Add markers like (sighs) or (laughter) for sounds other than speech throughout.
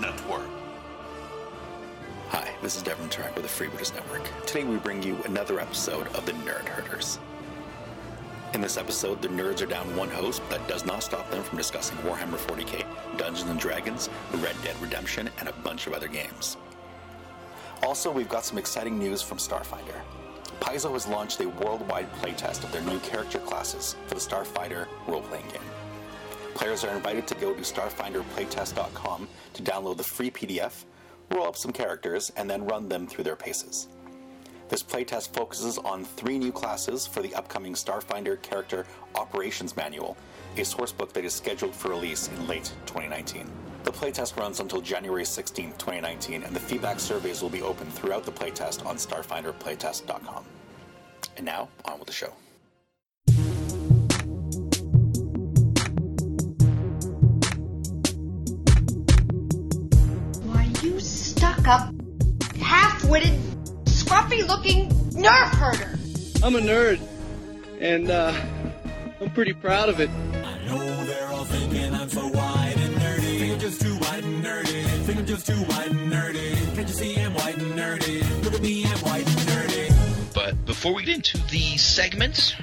Network. Hi, this is Devin Turek with the Freebooters Network. Today we bring you another episode of the Nerd Herders. In this episode, the nerds are down one host, but that does not stop them from discussing Warhammer 40k, Dungeons and Dragons, Red Dead Redemption, and a bunch of other games. Also, we've got some exciting news from Starfinder. Paizo has launched a worldwide playtest of their new character classes for the Starfinder role-playing game. Players are invited to go to starfinderplaytest.com to download the free PDF, roll up some characters, and then run them through their paces. This playtest focuses on three new classes for the upcoming Starfinder Character Operations Manual, a sourcebook that is scheduled for release in late 2019. The playtest runs until January 16, 2019, and the feedback surveys will be open throughout the playtest on starfinderplaytest.com. And now, on with the show. Up, half witted, scruffy looking nerf herder. I'm a nerd, and uh, I'm pretty proud of it. I know they're all thinking I'm so white and nerdy. Think I'm just too white and nerdy. Think I'm just too white and nerdy. Can't you see I'm white and nerdy? Look at me, I'm white and nerdy. But before we get into the segments,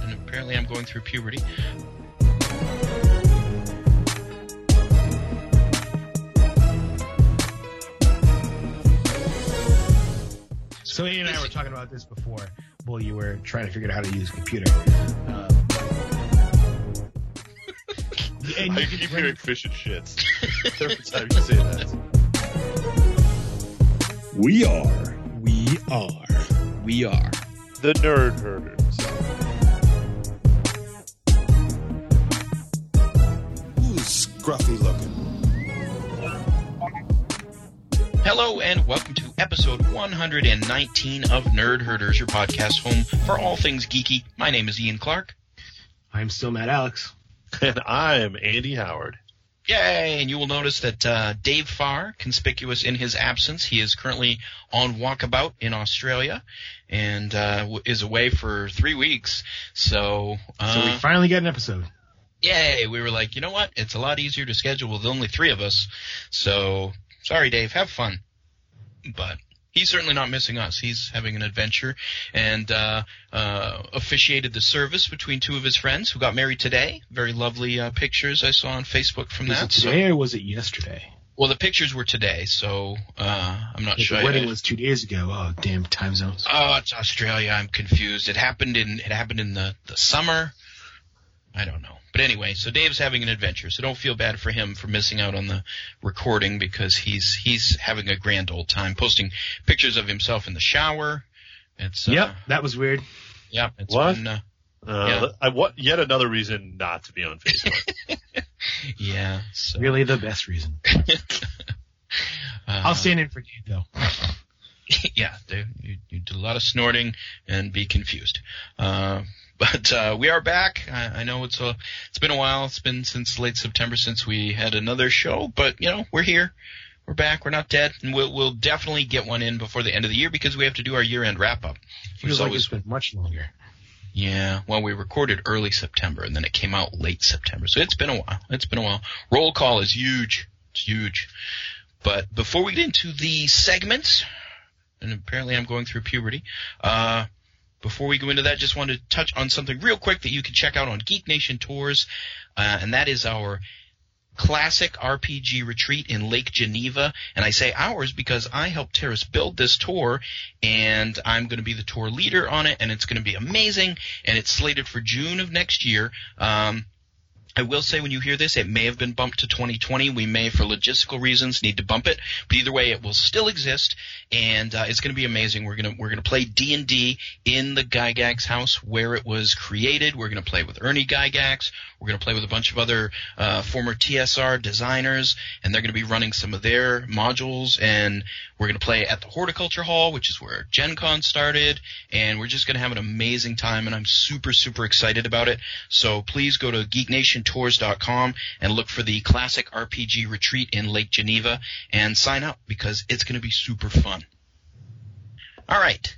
and apparently I'm going through puberty. So Ian and I were talking about this before. Well, you were trying to figure out how to use a computer. Um, (laughs) and I you keep hearing fish and shits (laughs) every time you say that. We are. we are. We are. The Nerd Herders. Who's scruffy looking? Hello and welcome to episode 119 of Nerd Herders, your podcast home for all things geeky. My name is Ian Clark. I'm still Matt Alex. (laughs) And I'm Andy Howard. Yay! And you will notice that uh, Dave Farr, conspicuous in his absence, he is currently on walkabout in Australia and uh, is away for three weeks. So, uh, So we finally get an episode. yay! We were like, you know what? It's a lot easier to schedule with only three of us. So, sorry, Dave. Have fun. But he's certainly not missing us. He's having an adventure and uh, uh, officiated the service between two of his friends who got married today. Very lovely uh, pictures I saw on Facebook from Was that. it So- today or was it yesterday? well, the pictures were today, so uh, I'm not sure. the wedding I- was two days ago. Oh, damn time zones. Oh, it's Australia. I'm confused. It happened in it happened in the the summer. I don't know. But anyway, so Dave's having an adventure. So don't feel bad for him for missing out on the recording because he's he's having a grand old time posting pictures of himself in the shower. It's uh, Yep, that was weird. yeah. It's What? been, uh, Uh, Yeah. I, what, yet another reason not to be on Facebook. (laughs) yeah. So, Really the best reason. (laughs) uh, I'll stand in for you though. (laughs) yeah, they, you, you do a lot of snorting and be confused. But uh, we are back. I, I know it's a it's been a while. It's been since late September since we had another show, but you know we're here. We're back. We're not dead, and we'll we'll definitely get one in before the end of the year because we have to do our year end wrap up. Feels like it's been much longer. Yeah, well, we recorded early September and then it came out late September. So it's been a while. It's been a while. Roll call is huge. It's huge. But before we get into the segments, and apparently I'm going through puberty, uh, before we go into that, just wanted to touch on something real quick that you can check out on Geek Nation Tours, uh, and that is our classic RPG retreat in Lake Geneva. And I say ours because I helped Terrace build this tour, and I'm going to be the tour leader on it, and it's going to be amazing. And it's slated for June of next year. Um, I will say when you hear this, it may have been bumped to 2020. We may, for logistical reasons, need to bump it. But either way, it will still exist, and uh, it's going to be amazing. We're gonna we're gonna play D and D in the Gygax house where it was created. We're gonna play with Ernie Gygax. We're gonna play with a bunch of other uh, former TSR designers, and they're gonna be running some of their modules. And we're gonna play at the Horticulture Hall, which is where Gen Con started, and we're just gonna have an amazing time. And I'm super super excited about it. So please go to geeknationtours.com and look for the classic RPG retreat in Lake Geneva and sign up because it's going to be super fun. All right.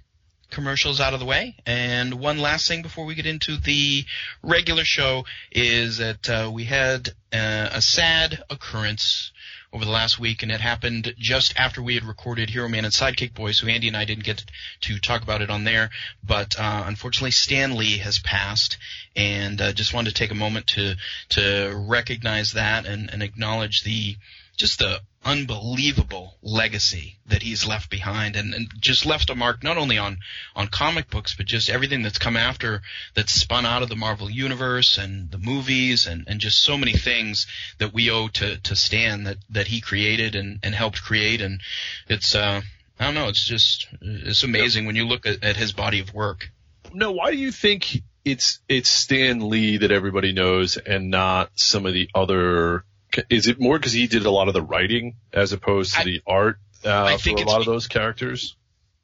Commercials out of the way. And one last thing before we get into the regular show is that uh, we had uh, a sad occurrence over the last week, and it happened just after we had recorded Hero Man and Sidekick Boy, so Andy and I didn't get to talk about it on there. But uh, unfortunately, Stan Lee has passed, and uh, just wanted to take a moment to to recognize that and, and acknowledge the just the unbelievable legacy that he's left behind and, and just left a mark not only on on comic books but just everything that's come after that's spun out of the Marvel universe and the movies and, and just so many things that we owe to, to Stan that, that he created and, and helped create and it's uh I don't know, it's just it's amazing when you look at, at his body of work. No, why do you think it's it's Stan Lee that everybody knows and not some of the other? Is it more because he did a lot of the writing as opposed to I- the art uh, I for think a it's lot of those characters?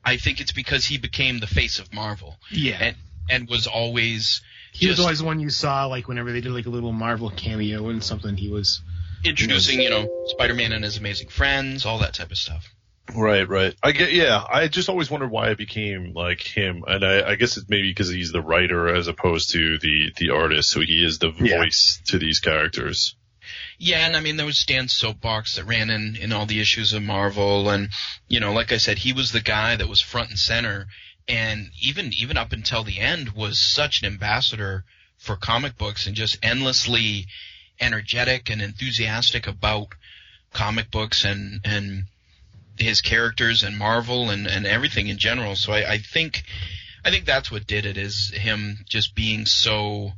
I think it's because he became the face of Marvel Yeah. and and was always he was always the one you saw, like, whenever they did, like, a little Marvel cameo and something, he was. introducing, you know, Spider-Man and his amazing friends, all that type of stuff. Right, right. I get, yeah. I just always wondered why it became like him, and I, I guess it's maybe because he's the writer as opposed to the the artist, so he is the Yeah. voice to these characters. Yeah, and I mean there was Stan's soapbox that ran in in all the issues of Marvel, and you know, like I said, he was the guy that was front and center, and even even up until the end was such an ambassador for comic books and just endlessly energetic and enthusiastic about comic books and and his characters and Marvel and and everything in general. So I, I think I think that's what did it is him just being so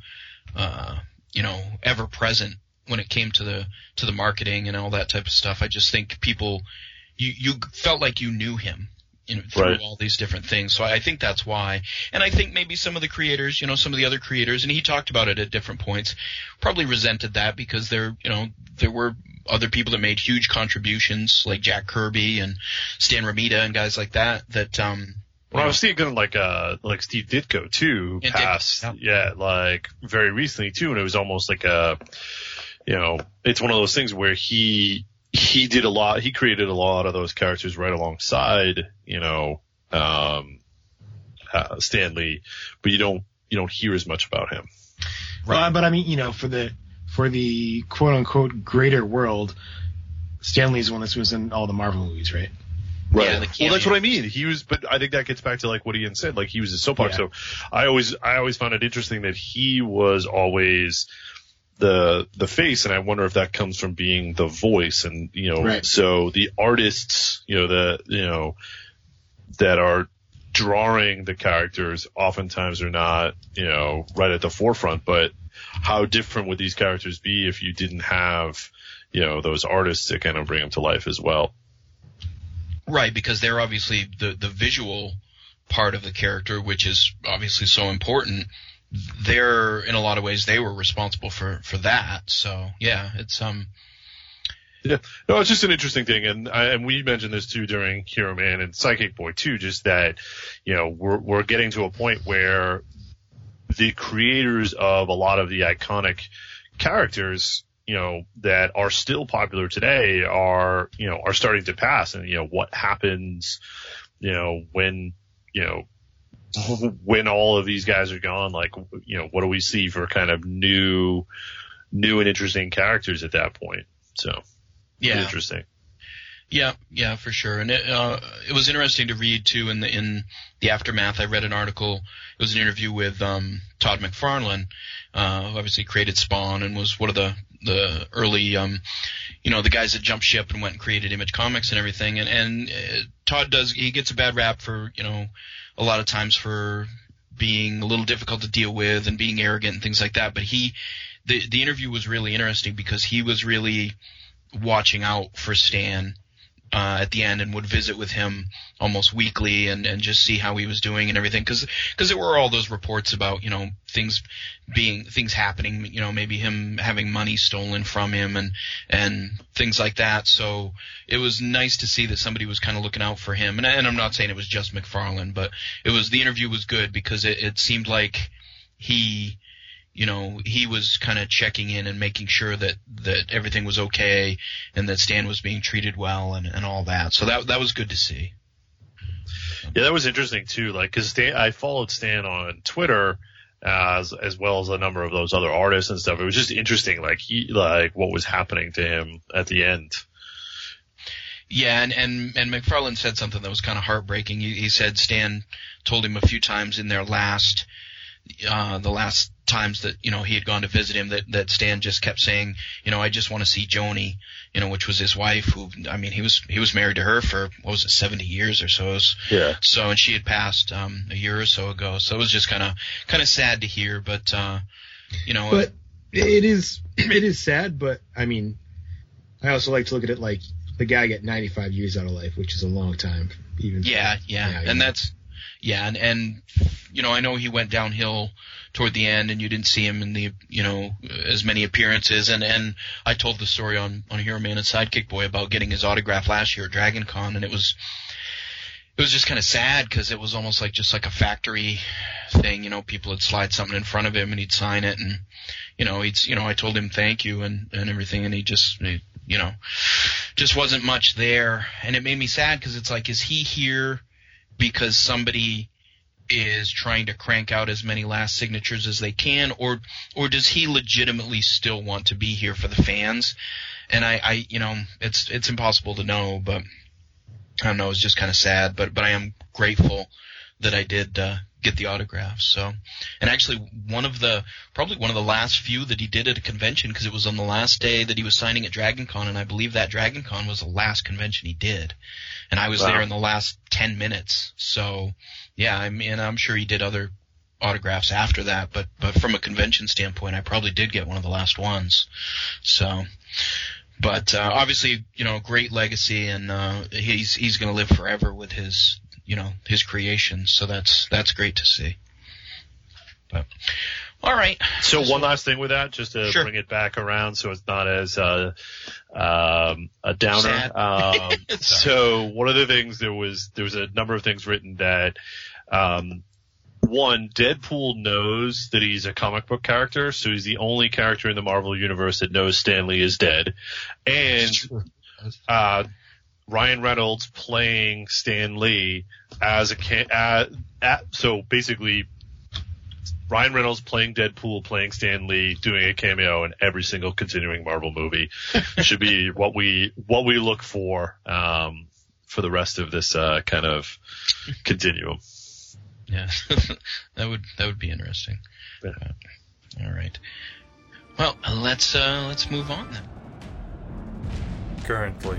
uh, you know ever present when it came to the to the marketing and all that type of stuff. I just think people you you felt like you knew him you know through Right. all these different things. So I think that's why. And I think maybe some of the creators, you know, some of the other creators, and he talked about it at different points, probably resented that because there, you know, there were other people that made huge contributions like Jack Kirby and Stan Romita and guys like that that um Well, I was thinking like uh like Steve Ditko too Ditko, passed, yeah. yeah, like very recently too, and it was almost like a, you know, it's one of those things where he he did a lot, he created a lot of those characters right alongside, you know, um, uh, Stan Lee, but you don't you don't hear as much about him. Well, but I mean, you know, for the for the quote unquote greater world, Stan Lee's the one that was in all the Marvel movies, right? Right. Yeah, well, that's what I mean. He was, but I think that gets back to like what Ian said. Like he was a soapbox. Yeah. So I always, I always found it interesting that he was always the the face, and I wonder if that comes from being the voice, and you know, Right. so the artists, you know, the you know that are drawing the characters oftentimes are not, you know, right at the forefront. But how different would these characters be if you didn't have, you know, those artists to kind of bring them to life as well? Right, because they're obviously the the visual part of the character, which is obviously so important. They're in a lot of ways they were responsible for for that. So yeah, it's um Yeah, no, it's just an interesting thing, and I, and we mentioned this too during Hero Man and Sidekick Boy too. Just that, you know, we're we're getting to a point where the creators of a lot of the iconic characters, you know, that are still popular today are, you know, are starting to pass, and you know what happens, you know, when, you know. (laughs) When all of these guys are gone, like you know, what do we see for kind of new, new and interesting characters at that point? So yeah interesting. Yeah, yeah, for sure. And it, uh, it was interesting to read too in the in the aftermath. I read an article. It was an interview with um, Todd McFarlane, uh, who obviously created Spawn and was one of the the early, um, you know, the guys that jumped ship and went and created Image Comics and everything. And and uh, Todd does he gets a bad rap for you know a lot of times for being a little difficult to deal with and being arrogant and things like that. But he the the interview was really interesting because he was really watching out for Stan uh, at the end and would visit with him almost weekly and, and just see how he was doing and everything. Because cause there were all those reports about you know things being things happening you know maybe him having money stolen from him and and things like that. So it was nice to see that somebody was kind of looking out for him. And, and I'm not saying it was just McFarlane but it was the interview was good because it, it seemed like he you know, he was kind of checking in and making sure that that everything was okay and that Stan was being treated well and, and all that. So that that was good to see. Yeah, that was interesting too. Like, cause Stan, I followed Stan on Twitter as, as well as a number of those other artists and stuff. It was just interesting. Like he, like what was happening to him at the end. Yeah, and and and McFarlane said something that was kind of heartbreaking. He, he said Stan told him a few times in their last, uh, the last times that you know he had gone to visit him that that Stan just kept saying, you know, I just want to see Joni, you know, which was his wife. Who I mean, he was he was married to her for what was it, seventy years or so. Was, Yeah. So and she had passed um, a year or so ago. So it was just kind of kind of sad to hear, but uh, you know, But it is (clears throat) it is sad, but I mean, I also like to look at it like the guy got 95 years out of life, which is a long time. Even Yeah, yeah, Yeah, and yeah. that's yeah, and and you know I know he went downhill toward the end, and you didn't see him in the you know as many appearances, and and I told the story on on Hero Man and Sidekick Boy about getting his autograph last year at Dragon Con, and it was it was just kind of sad because it was almost like just like a factory thing, you know, people would slide something in front of him and he'd sign it, and you know he'd you know I told him thank you and and everything, and he just he, you know just wasn't much there, and it made me sad because it's like is he here because somebody is trying to crank out as many last signatures as they can or or does he legitimately still want to be here for the fans? And i i you know it's it's impossible to know but i don't know it's just kind of sad but but i am grateful that i did uh get the autograph so and actually one of the probably one of the last few that he did at a convention because it was on the last day that he was signing at dragon con and i believe that dragon con was the last convention he did and i was Wow. there in the last 10 minutes so yeah, I mean, I'm sure he did other autographs after that, but but from a convention standpoint, I probably did get one of the last ones. So, but uh, obviously, you know, great legacy, and uh, he's he's going to live forever with his you know his creations. So that's that's great to see. But all right, So one last thing with that, just to Sure. bring it back around, so it's not as uh, um, a downer. Um, (laughs) so one of the things there was there was a number of things written that um, one Deadpool knows that he's a comic book character, so he's the only character in the Marvel universe that knows Stan Lee is dead, and uh, Ryan Reynolds playing Stan Lee as a ca- uh, at, so basically Ryan Reynolds playing Deadpool, playing Stan Lee, doing a cameo in every single continuing Marvel movie (laughs) should be what we what we look for um, for the rest of this uh, kind of continuum. yeah, (laughs) that would that would be interesting. Yeah. But, all right. Well, let's uh, let's move on then. Currently,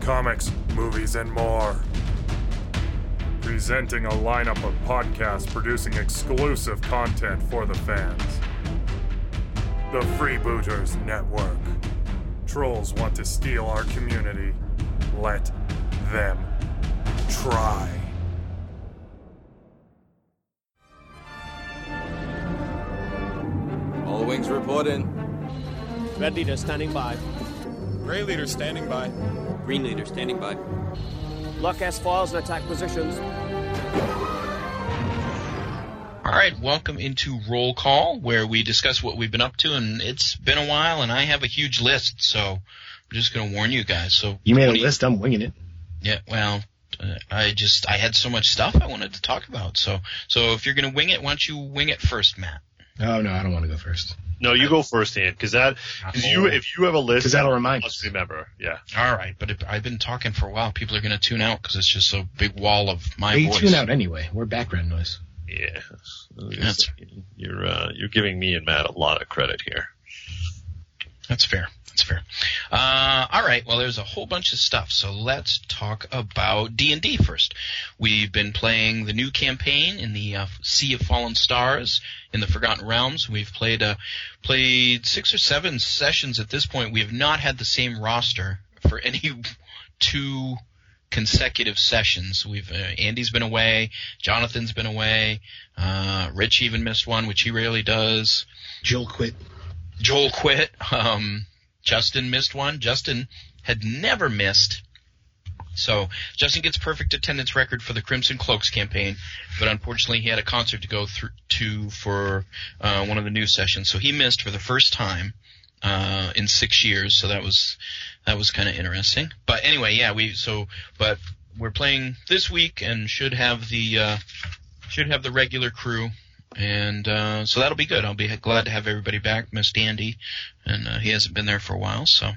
comics, movies, and more. Presenting a lineup of podcasts producing exclusive content for the fans. The Freebooters Network. Trolls want to steal our community. Let them try. All wings report in. Red leader standing by. Gray leader standing by. Green leader standing by. Lock S-foils and attack positions. All right, welcome into Roll Call, where we discuss what we've been up to, and it's been a while, and I have a huge list, so I'm just going to warn you guys. So You made a list. I'm winging it. Yeah, well, uh, I just I had so much stuff I wanted to talk about. So so if you're going to wing it, why don't you wing it first, Matt? Oh no, I don't want to go first. No, you go first, Ian, because that because you if you have a list, because that'll remind us. Remember, yeah. All right, but if, I've been talking for a while. People are going to tune out because it's just a big wall of my Hey, you voice. tune out anyway. We're background noise. Yeah, That's- you're uh, you're giving me and Matt a lot of credit here. That's fair. That's fair. Uh, all right. Well, there's a whole bunch of stuff. So let's talk about D and D first. We've been playing the new campaign in the uh, Sea of Fallen Stars in the Forgotten Realms. We've played uh, played six or seven sessions at this point. We have not had the same roster for (laughs) any two consecutive sessions. We've uh, Andy's been away, Jonathan's been away, uh, Rich even missed one, which he rarely does. Joel quit. Joel quit. (laughs) Um, Justin missed one. Justin had never missed So Justin gets perfect attendance record for the Crimson Cloaks campaign, but unfortunately he had a concert to go through to for uh, one of the new sessions, so he missed for the first time uh, in six years. So that was that was kind of interesting. But anyway, yeah, we so but we're playing this week and should have the uh, should have the regular crew. And uh, so that'll be good. I'll be glad to have everybody back. Missed Andy, and uh, he hasn't been there for a while. So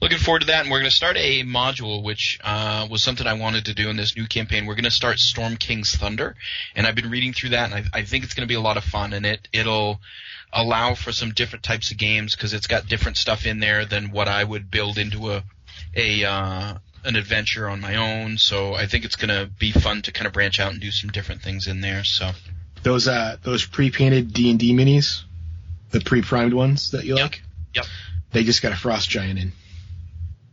looking forward to that. And we're going to start a module, which uh, was something I wanted to do in this new campaign. We're going to start Storm King's Thunder, and I've been reading through that, and I, I think it's going to be a lot of fun. And it it'll allow for some different types of games because it's got different stuff in there than what I would build into a a uh, an adventure on my own. So I think it's going to be fun to kind of branch out and do some different things in there. So Those uh those pre-painted D and D minis, the pre-primed ones that you like. Yep. They just got a frost giant in.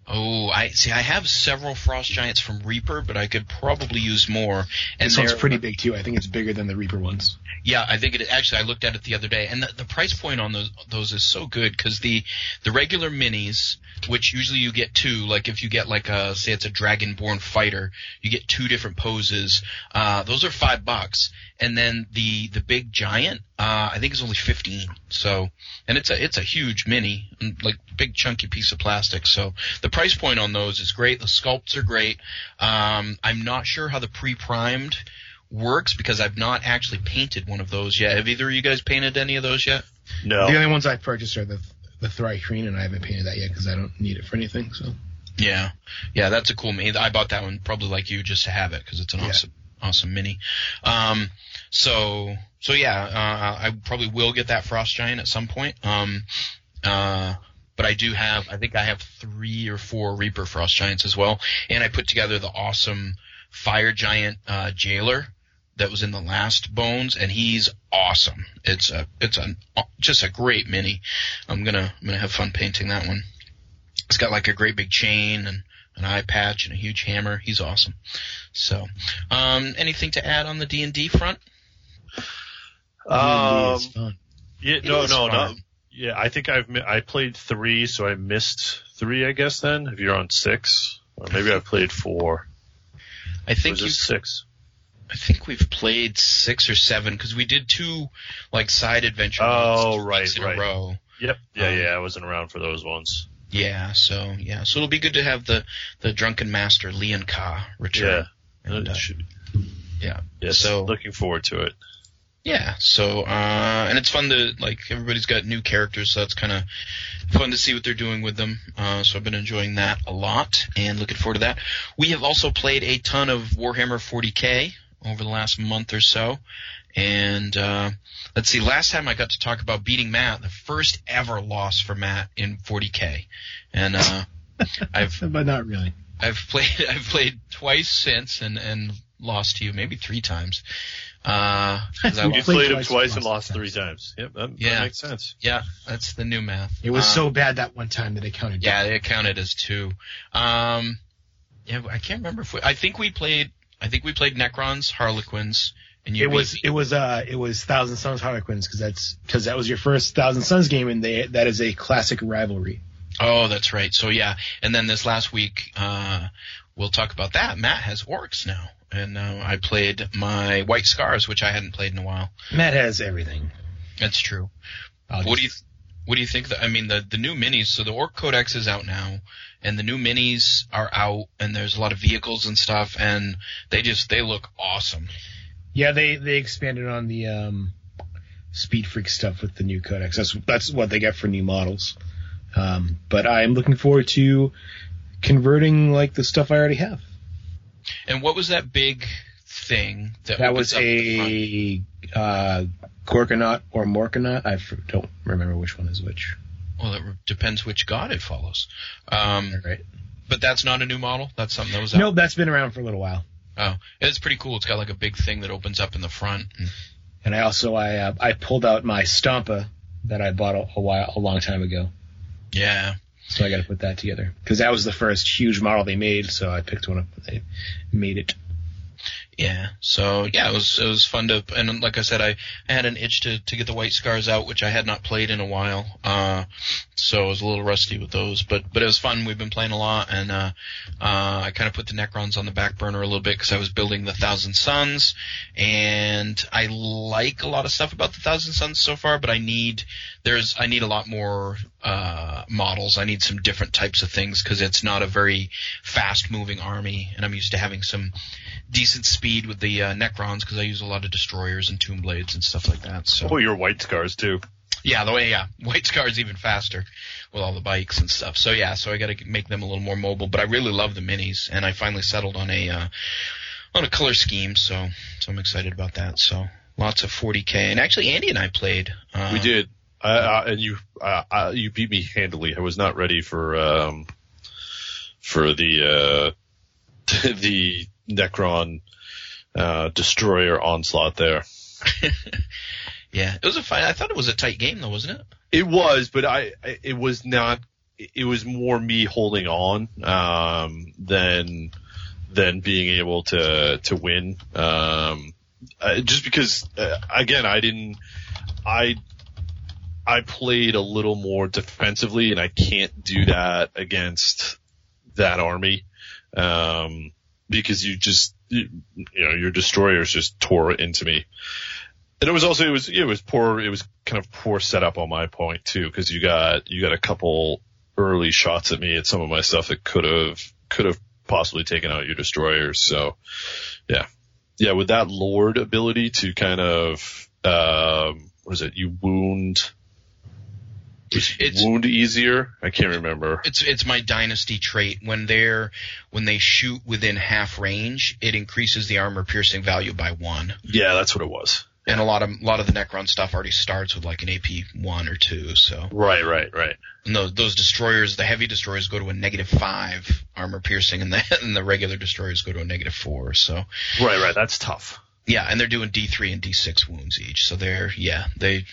Oh, I see. I have several frost giants from Reaper, but I could probably use more. And this one's they're- pretty big too. I think it's bigger than the Reaper ones. Yeah, I think it actually. I looked at it the other day, and the, the price point on those those is so good because the the regular minis, which usually you get two, like if you get like a say it's a Dragonborn fighter, you get two different poses. Uh, those are five bucks, and then the the big giant, uh, I think is only fifteen. So, and it's a it's a huge mini, like big chunky piece of plastic. So the price point on those is great. The sculpts are great. Um, I'm not sure how the pre-primed works because I've not actually painted one of those yet. Have either of you guys painted any of those yet? No. The only ones I've purchased are the the Thri-kreen, and I haven't painted that yet because I don't need it for anything. So Yeah, yeah, that's a cool mini. I bought that one probably like you just to have it because it's an Yeah. awesome, awesome mini. Um, so so yeah, uh, I probably will get that frost giant at some point. Um, uh, but I do have, I think I have three or four Reaper frost giants as well, and I put together the awesome fire giant uh, jailer that was in the last bones, and he's awesome. It's a it's a just a great mini. I'm gonna I'm gonna have fun painting that one. It's got like a great big chain and an eye patch and a huge hammer. He's awesome. So, um, anything to add on the D and D front? Um, it's fun. yeah, It no, is no, no. Yeah, I think I've mi- I played three, so I missed three. I guess then, if you're on six, or maybe I played four. I think you. six? I think we've played six or seven because we did two like side adventure. Oh, ones two right, in right. a row. Yep. Yeah, Um, yeah. I wasn't around for those ones. Yeah, so yeah, so it'll be good to have the the drunken master Leon Ka return. Yeah. And, uh, should- yeah. yes. so- looking forward to it. Yeah, so uh, and it's fun to like everybody's got new characters, so that's kind of fun to see what they're doing with them. Uh, so I've been enjoying that a lot and looking forward to that. We have also played a ton of Warhammer 40k over the last month or so, and uh, let's see. Last time I got to talk about beating Matt, the first ever loss for Matt in 40k, and uh, (laughs) I've but not really. I've played (laughs) I've played twice since and and lost to you maybe three times. Uh, (laughs) 'cause I You You played played him twice, twice and lost lost three times. Yep, that, Yeah. that makes sense. yeah, that's the new math. It was Uh, so bad that one time that it counted. Yeah, it counted as two. Um, yeah, I can't remember if we, I think we played. I think we played Necrons, Harlequins, and you. It was beat it was uh it was Thousand Sons Harlequins because that's because that was your first Thousand Sons game and they that is a classic rivalry. Oh, that's right. So yeah, and then this last week, uh, we'll talk about that. Matt has orcs now, and uh, I played my White Scars, which I hadn't played in a while. Matt has everything. That's true. I'll What do you just- What do you think? That, I mean, the the new minis. So the Ork Codex is out now, and the new minis are out, and there's a lot of vehicles and stuff, and they just they look awesome. Yeah, they they expanded on the um, Speed Freak stuff with the new codex. That's that's what they get for new models. Um, but I'm looking forward to converting like the stuff I already have. And what was that big thing that, That was up the front? a uh, Gorkanaut or Morkanaut. I don't remember which one is which. Well, it depends which god it follows. Um, Right. but that's not a new model. That's something that was out. Nope, that's been around for a little while. Oh, it's pretty cool. It's got like a big thing that opens up in the front. And, I also I uh, I pulled out my Stompa that I bought a, a while a long time ago. yeah. So I got to put that together because that was the first huge model they made. So I picked one up. and They made it. Yeah. So yeah, it was it was fun to and like I said, I, I had an itch to to get the white scars out, which I had not played in a while. Uh, so I was a little rusty with those, but but it was fun. We've been playing a lot, and uh, uh, I kind of put the Necrons on the back burner a little bit because I was building the Thousand Sons, and I like a lot of stuff about the Thousand Sons so far, but I need there's I need a lot more uh, models. I need some different types of things because it's not a very fast moving army, and I'm used to having some decent speed with the uh, Necrons because I use a lot of destroyers and tomb blades and stuff like that. So Oh, your white scars too. yeah, the way yeah, (laughs) White Scar's even faster with all the bikes and stuff. So yeah, so I got to make them a little more mobile. But I really love the minis, and I finally settled on a uh, on a color scheme. So so I'm excited about that. So lots of 40k, and actually Andy and I played. Uh, We did, uh, uh, and you uh, uh, you beat me handily. I was not ready for um, for the uh, (laughs) the Necron uh, destroyer onslaught there. (laughs) Yeah, it was a fine. I thought it was a tight game though, wasn't it? It was, but I it was not. It was more me holding on um, than than being able to to win. Um, uh, just because, uh, again, I didn't. I I played a little more defensively, and I can't do that against that army um, because you just you, you know your destroyers just tore into me. And it was also it was it was poor it was kind of poor setup on my point too because you got you got a couple early shots at me at some of my stuff that could have could have possibly taken out your destroyers. So yeah, yeah, with that lord ability to kind of um, what is it? You wound. It's wound easier. I can't remember. It's it's my dynasty trait. When they're when they shoot within half range, it increases the armor piercing value by one. Yeah, that's what it was. And a lot of a lot of the Necron stuff already starts with like an AP one or two. So Right, right, right. and those those destroyers, the heavy destroyers, go to a negative five armor piercing, and the (laughs) and the regular destroyers go to a negative four. So Right, right. That's tough. Yeah, and they're doing D three and D six wounds each. So they're yeah they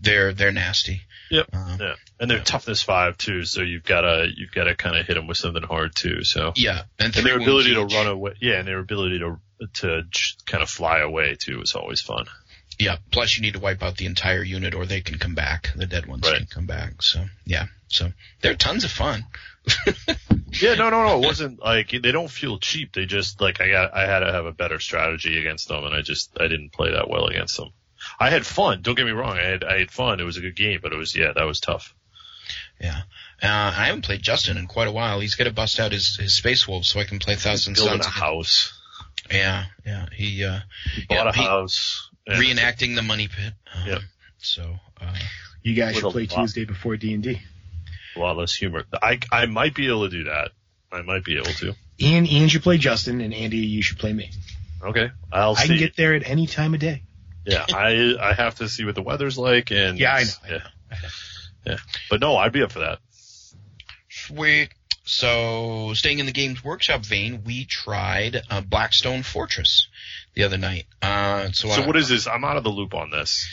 they're they're nasty. Yep. Uh, yeah, and they're toughness five too, so you've gotta you've gotta kind of hit them with something hard too. So Yeah, and, and their ability to each. run away. Yeah, and their ability to to kind of fly away too is always fun. Yeah. Plus, you need to wipe out the entire unit, or they can come back. The dead ones Right. can come back. So yeah. So they're tons of fun. (laughs) Yeah, no, no, no. It wasn't like they don't feel cheap. They just like I got I had to have a better strategy against them, and I just I didn't play that well against them. I had fun. Don't get me wrong. I had I had fun. It was a good game, but it was yeah, that was tough. Yeah. Uh, I haven't played Justin in quite a while. He's gonna bust out his, his Space Wolves so I can play Thousand Building Sons. a house, Yeah, yeah. He uh, bought yeah, a he- house. And- reenacting the money pit. Um, Yep. So uh, You guys should play lot. Tuesday before D and D. a lot less humor. I I might be able to do that. I might be able to. Ian, Ian should play Justin, and Andy, you should play me. Okay, I'll see. I see. can get there at any time of day. yeah, I I have to see what the weather's like and Yeah, I know, I yeah, yeah. But no, I'd be up for that. sweet. So staying in the Games Workshop vein, we tried uh, Blackstone Fortress the other night. Uh, so So I, what is this? I'm out of the loop on this.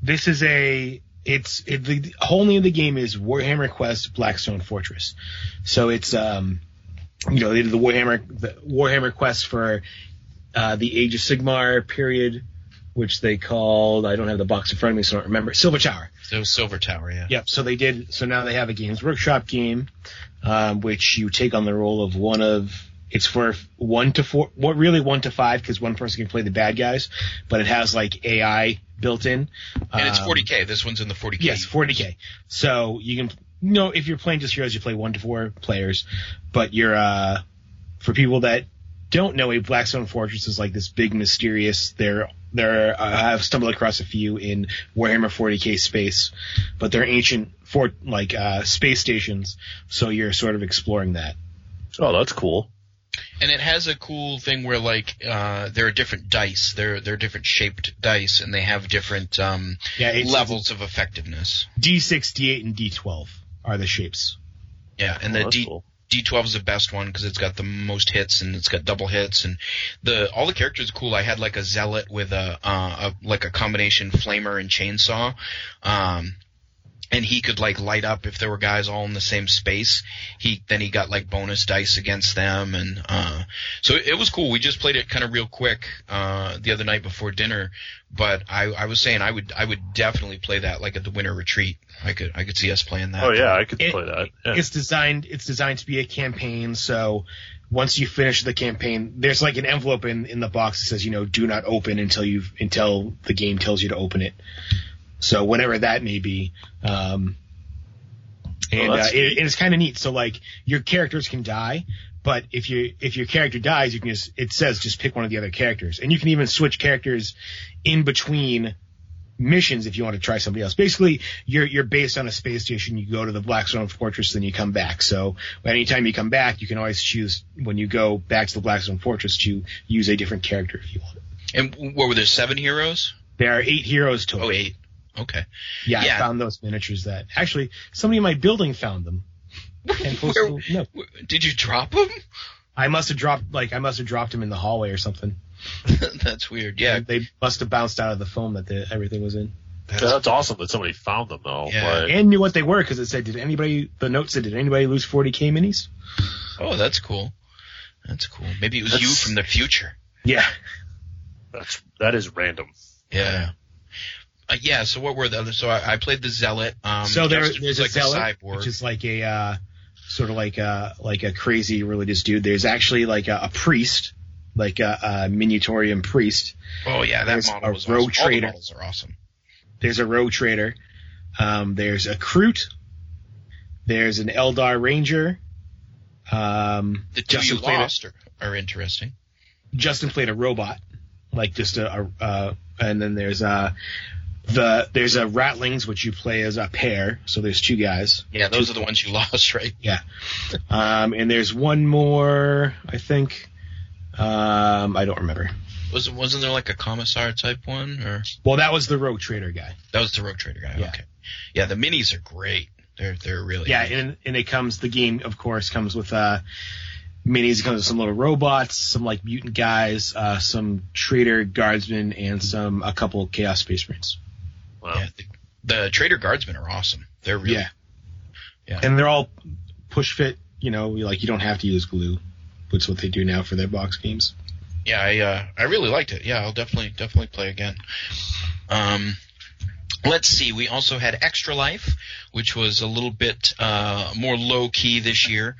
This is a it's it, the the whole name of the game is Warhammer Quest Blackstone Fortress. So it's um you know they did the Warhammer the Warhammer Quest for uh, the Age of Sigmar period, which they called I don't have the box in front of me so I don't remember Silver Tower. So Silver Tower, yeah. Yep. So they did. So now they have a Games Workshop game, um, which you take on the role of one of. It's for one to four. What really one to five because one person can play the bad guys, but it has like AI built in. And it's Um, 40k. This one's in the 40k. Yes, 40k. So you can, you know, if you're playing just heroes, you play one to four players. But you're, uh, for people that don't know, a Blackstone Fortress is like this big mysterious. They're, they're, uh, I've stumbled across a few in Warhammer 40k space, but they're ancient fort, like, uh, space stations. So you're sort of exploring that. Oh, that's cool. And it has a cool thing where like uh there are different dice. They're they're different shaped dice and they have different um Yeah, levels of effectiveness. D6, D8, and D12 are the shapes. Yeah, and Oh, the D cool. D12 is the best one because it's got the most hits and it's got double hits and the all the characters are cool. I had like a zealot with a uh a, like a combination flamer and chainsaw. Um and he could like light up if there were guys all in the same space. He then he got like bonus dice against them, and uh, so it, it was cool. We just played it kind of real quick uh, the other night before dinner, but I, I was saying I would I would definitely play that like at the winter retreat. I could I could see us playing that. Oh yeah, I could It- play that. Yeah. It's designed. It's designed to be a campaign. So once you finish the campaign, there's like an envelope in in the box that says, you know, do not open until you've until the game tells you to open it. So whatever that may be. Um, and Well, uh, it, it's kind of neat. So like your characters can die, but if you if your character dies, you can just it says just pick one of the other characters, and you can even switch characters in between missions if you want to try somebody else. Basically, you're you're based on a space station. You go to the Blackstone Fortress, then you come back. So anytime you come back, you can always choose when you go back to the Blackstone Fortress to use a different character if you want. And what were there seven heroes? There are eight heroes total. Oh, eight. Okay. Yeah, Yeah. I found those miniatures. That actually somebody in my building found them. And (laughs) posted, no, Did you drop them? I must have dropped like I must have dropped them in the hallway or something. (laughs) That's weird. Yeah. they must have bounced out of the foam that the, everything was in. That's awesome that somebody found them though. Yeah. Like, and knew what they were because it said, "Did anybody?" The note said, "Did anybody lose 40k minis?" Oh, that's cool. That's cool. Maybe it was you from the future. Yeah. that's that is random. Yeah. Uh, yeah. So what were the other? So I, I played the zealot. Um, so there, there's was a like zealot, cyborg. which is like a uh, sort of like a like a crazy religious dude. There's actually like a, a priest, like a, a priest. oh yeah, that there's model a was rogue awesome. All the trader. models are awesome. There's a rogue trader. Um, there's a Kroot. There's an Eldar Ranger. Um, The two Justin you played a- lost are, are interesting. Justin played a robot, like just a, a uh, and then there's uh the there's a ratlings which you play as a pair, so there's two guys. Yeah, those are the ones you (laughs) lost, right? Yeah. Um, and there's one more, I think. Um, I don't remember. Was wasn't there like a commissar type one, or Well, that was the rogue trader guy. that was the rogue trader guy? Yeah. Okay. Yeah, the minis are great. They're they're really Yeah, nice. and and it comes the game, of course, comes with uh minis. It comes with some little robots, some like mutant guys, uh, some traitor guardsmen, and some a couple chaos space marines. Wow. Yeah, the, the traitor guardsmen are awesome. They're really Yeah. Yeah. And they're all push fit. You know, like you don't have to use glue. That's what they do now for their box games. yeah, I uh, I really liked it. Yeah, I'll definitely definitely play again. Um, let's see. We also had Extra Life, which was a little bit uh, more low key this year,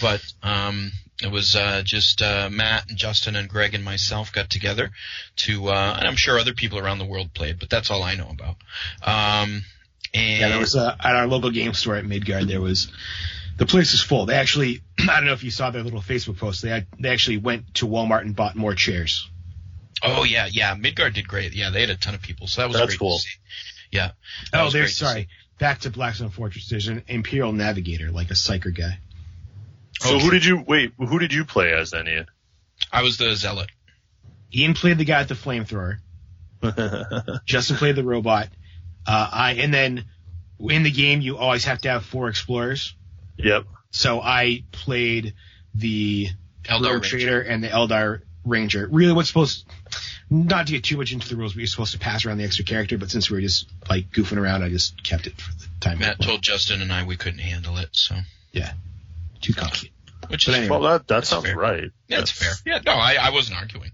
but um, it was uh, just uh, Matt and Justin and Greg and myself got together to, uh, and I'm sure other people around the world played, but that's all I know about. Um, and Yeah, there was uh, at our local game store at Midgard. There was the place is full. They actually, (clears throat) I don't know if you saw their little Facebook post. They had, they actually went to Walmart and bought more chairs. oh yeah, yeah, Midgard did great. Yeah, they had a ton of people, so that was That's great cool. to see. Yeah. Oh, there's sorry. Back to Blackstone Fortress. There's an Imperial Navigator, like a psyker guy. So Okay. who did you wait? Who did you play as then, Ian? I was the zealot. Ian played the guy with the flamethrower. (laughs) Justin played the robot. Uh, I and then in the game you always have to have four explorers. Yep. So I played the Eldar Rogue Trader and the Eldar Ranger. Really, what's supposed not to get too much into the rules, but you're supposed to pass around the extra character. But since we were just like goofing around, I just kept it for the time. Matt told Justin and I we couldn't handle it, so yeah, too complicated. which is anyway. Well, that that sounds fair. right. yeah, it's fair. Yeah, no, I, I wasn't arguing.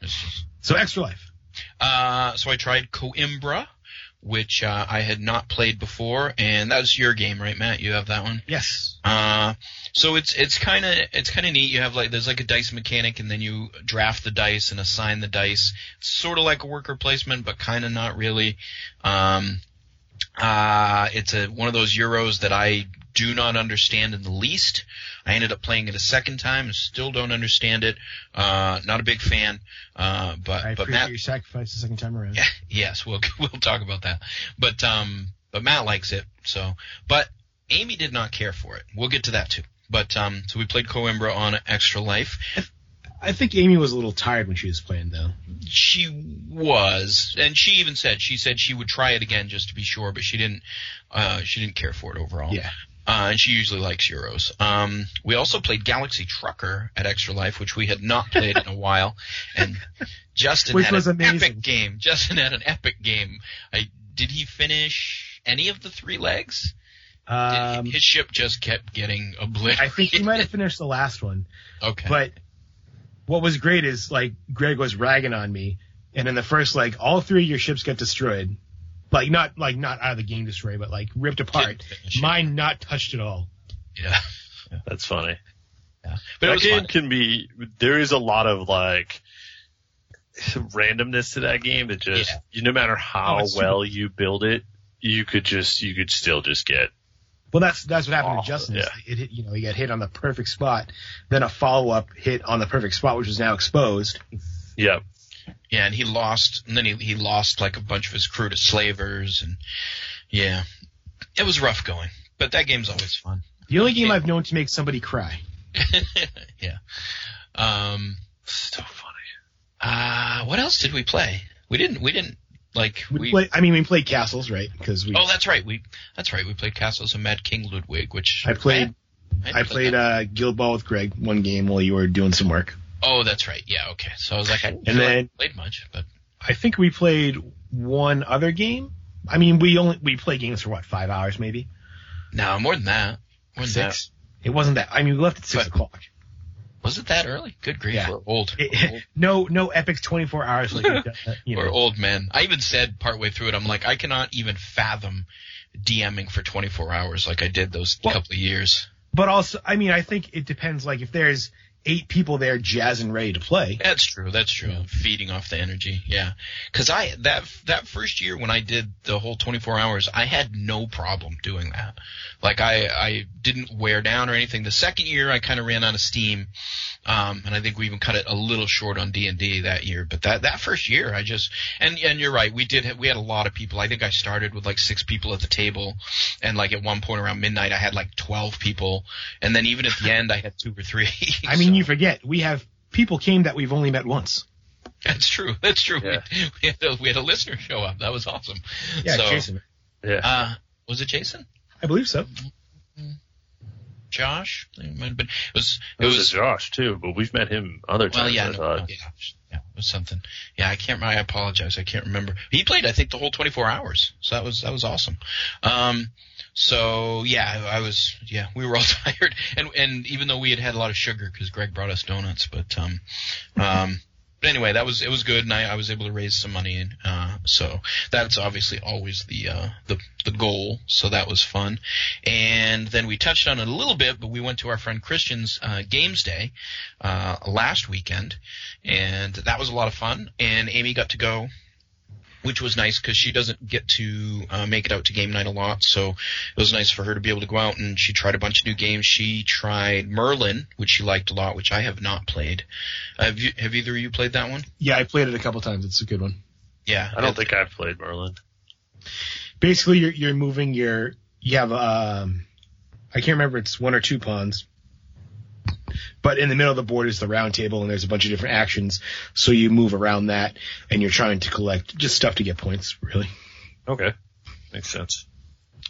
It's just, So extra life. uh, so I tried Coimbra, which uh, I had not played before, and that was your game, right, Matt? You have that one. Yes. Uh, so it's it's kind of it's kind of neat. You have like there's like a dice mechanic, and then you draft the dice and assign the dice. It's sort of like a worker placement, but kind of not really. Um, uh, it's a one of those euros that I do not understand in the least. I ended up playing it a second time and still don't understand it. Uh, not a big fan. Uh, but I but appreciate Matt, your sacrifice the second time around. yeah, (laughs) yes, we'll (laughs) we'll talk about that. But um, but Matt likes it. So, but Amy did not care for it. We'll get to that too. But um, so we played Coimbra on Extra Life. I think Amy was a little tired when she was playing, though. She was, and she even said she said she would try it again just to be sure, but she didn't. Uh, she didn't care for it overall. Yeah. Uh, and she usually likes Euros. Um, we also played Galaxy Trucker at Extra Life, which we had not played in a while. (laughs) And Justin Which had was an amazing. epic game. Justin had an epic game. I, did he finish any of the three legs? Um, His ship just kept getting obliterated. I think he might have finished the last one. Okay. But what was great is like Greg was ragging on me, and in the first like all three of your ships get destroyed, like not like not out of the game destroyed, but like ripped apart. Mine not touched at all. Yeah. That's funny. Yeah. But But that game fun. can be. There is a lot of like randomness to that game that just Yeah. you, no matter how Oh, it's super- well you build it, you could just you could still just get Well, that's that's what happened Oh, to Justin. yeah. It hit, you know, he got hit on the perfect spot, then a follow up hit on the perfect spot, which was now exposed. yeah. Yeah, and he lost, and then he he lost like a bunch of his crew to slavers, and yeah, it was rough going. But that game's always fun. The only game I've known to make somebody cry. (laughs) yeah. Um. So funny. Uh, what else did we play? We didn't. We didn't like. We, We. play, I mean, we played castles, right? Because we. oh, that's right. We. That's right. We played Castles and Mad King Ludwig, which I played. I, I played uh, Guild Ball with Greg one game while you were doing some work. Oh, that's right. Yeah. Okay. So I was like, I And like then- I played much, but I think we played one other game. I mean, we only we play games for what five hours maybe no, more than that. More than six. It wasn't that. I mean, we left at six But- o'clock. Was it that early? Good grief. Yeah. We're old. We're (laughs) old. no, no epic twenty four hours like you We're old men. I even said partway through it, I'm like, I cannot even fathom DMing for 24 hours like I did those Well- couple of years. But also, I mean, I think it depends. Like if there's eight people there jazzing ready to play. That's true. That's true. Feeding off the energy. Yeah. Cause I, that, that first year when I did the whole 24 hours, I had no problem doing that. Like I, I didn't wear down or anything. The second year I kind of ran out of steam. Um, and I think we even cut it a little short on D and D that year. But that, that first year I just, and, and you're right. We did, we had a lot of people. I think I started with like six people at the table. And like at one point around midnight I had like 12 people. And then even at the end I had two or three. (laughs) I mean, So- you forget we have people came that we've only met once. That's true. (laughs) That's true. Yeah. We, (laughs) we, had a, we had a listener show up. That was awesome. Yeah, so, Jason. Yeah. Uh, was it Jason? I believe so. Josh? It might have been. It was. It was, a Josh too, but we've met him other times. Well, yeah, no, thought. no, yeah, yeah, it was something. Yeah, I can't. I apologize. I can't remember. He played, I think, the whole 24 hours. So that was that was awesome. Um, so yeah, I was. Yeah, we were all (laughs) tired, and and even though we had had a lot of sugar because Greg brought us donuts, but um, um. But anyway, that was it was good, and I, I was able to raise some money, and uh, so that's obviously always the uh, the the goal. So that was fun, and then we touched on it a little bit, but we went to our friend Christian's uh, games day uh, last weekend, and that was a lot of fun. And Amy got to go, which was nice because she doesn't get to uh, make it out to game night a lot. So it was nice for her to be able to go out and she tried a bunch of new games. She tried Merlin, which she liked a lot, which I have not played. Have you? Have either of you played that one? Yeah, I played it a couple times. It's a good one. Yeah, I don't think I've played Merlin. Basically, you're you're moving your you have um I can't remember it's one or two pawns. But in the middle of the board is the round table, and there's a bunch of different actions. So you move around that, and you're trying to collect just stuff to get points, really. Okay, makes sense.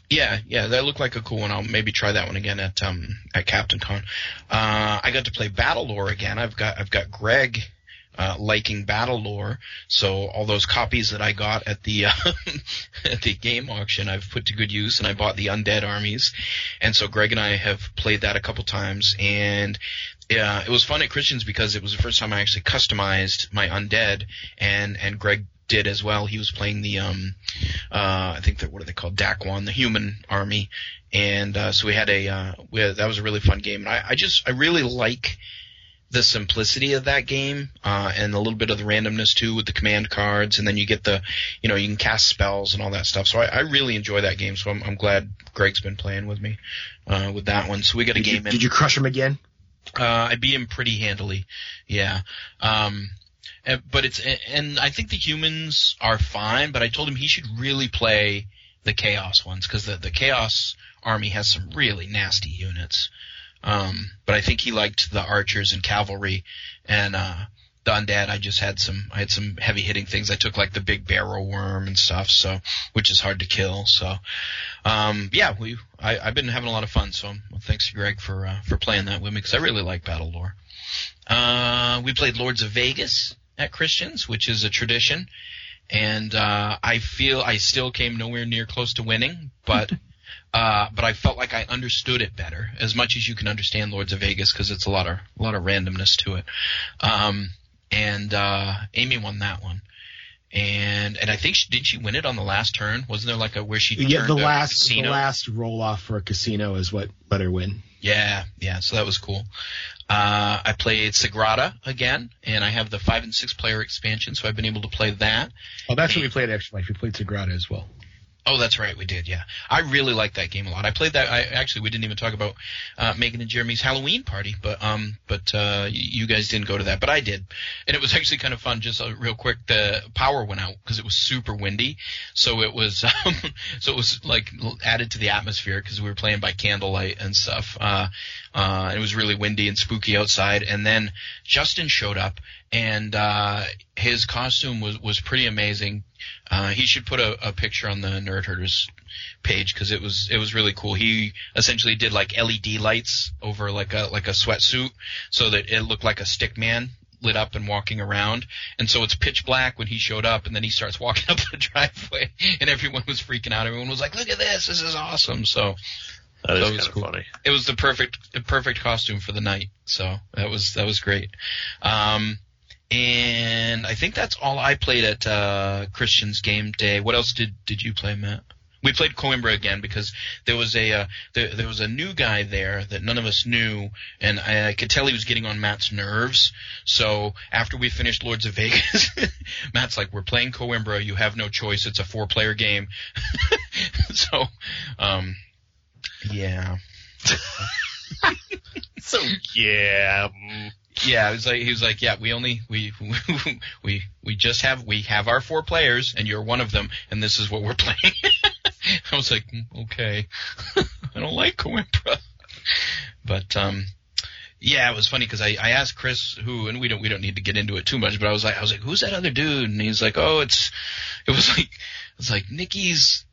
Yeah, yeah, that looked like a cool one. I'll maybe try that one again at um at Captain Con. Uh, I got to play Battle Lore again. I've got I've got Greg uh, liking Battle Lore, so all those copies that I got at the (laughs) uh, at the game auction, I've put to good use, and I bought the Undead Armies, and so Greg and I have played that a couple times, and yeah, it was fun at Christians because it was the first time I actually customized my Undead, and and Greg did as well. He was playing the um uh I think that what are they called Daqan, the human army, and uh, so we had a uh, we had, that was a really fun game. And I, I just I really like the simplicity of that game uh, and a little bit of the randomness too with the command cards, and then you get the you know you can cast spells and all that stuff. So I, I really enjoy that game. So I'm, I'm glad Greg's been playing with me uh, with that one. So we got a Did you, game in. did you crush him again? Uh, I beat him pretty handily. Yeah. Um, and- but it's and I think the humans are fine. But I told him he should really play the chaos ones because the the chaos army has some really nasty units. Um, but I think he liked the archers and cavalry and uh, the undead. I just had some I had some heavy hitting things. I took like the big barrel worm and stuff, so which is hard to kill. So um, yeah, we I, I've been having a lot of fun. So well, thanks to Greg for uh, for playing that with me because I really like Battle Lore. Uh, we played Lords of Vegas at Christians, which is a tradition, and uh, I feel I still came nowhere near close to winning, but. (laughs) Uh, but I felt like I understood it better, as much as you can understand Lords of Vegas, because it's a lot of a lot of randomness to it. Um, and uh, Amy won that one, and and I think she, did she win it on the last turn? Wasn't there like a where she Yeah, the last the last roll off for a casino is what let her win. Yeah, yeah. So that was cool. Uh, I played Sagrada again, and I have the five and six player expansion, so I've been able to play that. Oh, that's what we played actually. We played Sagrada as well. Oh, that's right, we did. Yeah, I really like that game a lot. I played that. I actually we didn't even talk about uh, Megan and Jeremy's Halloween party, but um, but uh, you guys didn't go to that, but I did, and it was (laughs) actually kind of fun. Just uh, real quick, the power went out because it was super windy, so it was (laughs) um, so it was like added to the atmosphere because we were playing by candlelight and stuff. Uh, uh, it was really windy and spooky outside, and then Justin showed up, and uh, his costume was was pretty amazing. Uh, he should put a, a picture on the Nerd Herders page because it was it was really cool. He essentially did like LED lights over like a like a sweatsuit so that it looked like a stick man lit up and walking around. And so it's pitch black when he showed up and then he starts (laughs) walking up the driveway and everyone was freaking out. Everyone was like, "Look at this. This is awesome." So That is so it kind was of cool. funny. It was the perfect the perfect costume for the night. So that was that was great. Um and I think that's all I played at uh, Christian's game day. What else did did you play, Matt? We played Coimbra again because there was a uh, there, there was a new guy there that none of us knew, and I, I could tell he was getting on Matt's nerves. So after we finished Lords of (laughs) Vegas, Matt's like, "We're playing Coimbra. You have no choice. It's a four player game." (laughs) so, um, yeah. (laughs) So yeah, Yeah, it was like he was like, yeah, we only we (laughs) we we just have we have our four players, and you're one of them, and this is what we're (laughs) playing. I was like, "Mm, okay, (laughs) I don't like Coimbra, but um, yeah, it was funny because I I asked Chris who, and we don't we don't need to get into it too much, but I was like I was like, who's that other dude? And he's like, oh, it's it was like it's like Nikki's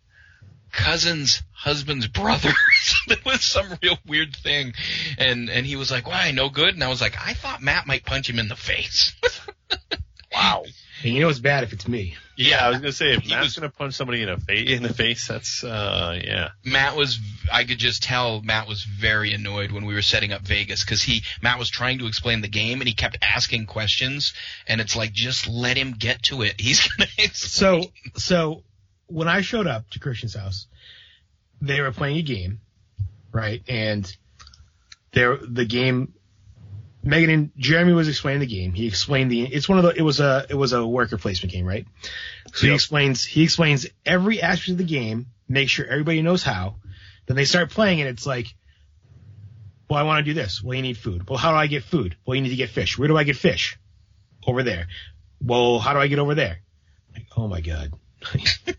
cousin's husband's brother. (laughs) it was some real weird thing. And and he was like, Why, no good? And I was like, I thought Matt might punch him in the face. (laughs) wow. And you know it's bad if it's me. Yeah, I was gonna say if He Matt's was- gonna punch somebody in a fa- in the face, that's uh yeah. Matt was I could just tell Matt was very annoyed when we were setting up Vegas because he Matt was trying to explain the game and he kept asking questions and it's like just let him get to it. He's gonna (laughs) So so when I showed up to Christian's house, they were playing a game, right? And there the game Megan and Jeremy was explaining the game. He explained the it's one of the it was a it was a worker placement game, right? So he explains he explains every aspect of the game, make sure everybody knows how. Then they start playing and it's like well, I want to do this. Well, you need food. Well, how do I get food? Well, you need to get fish. Where do I get fish? Over there. Well, how do I get over there? Like, oh my god. (laughs)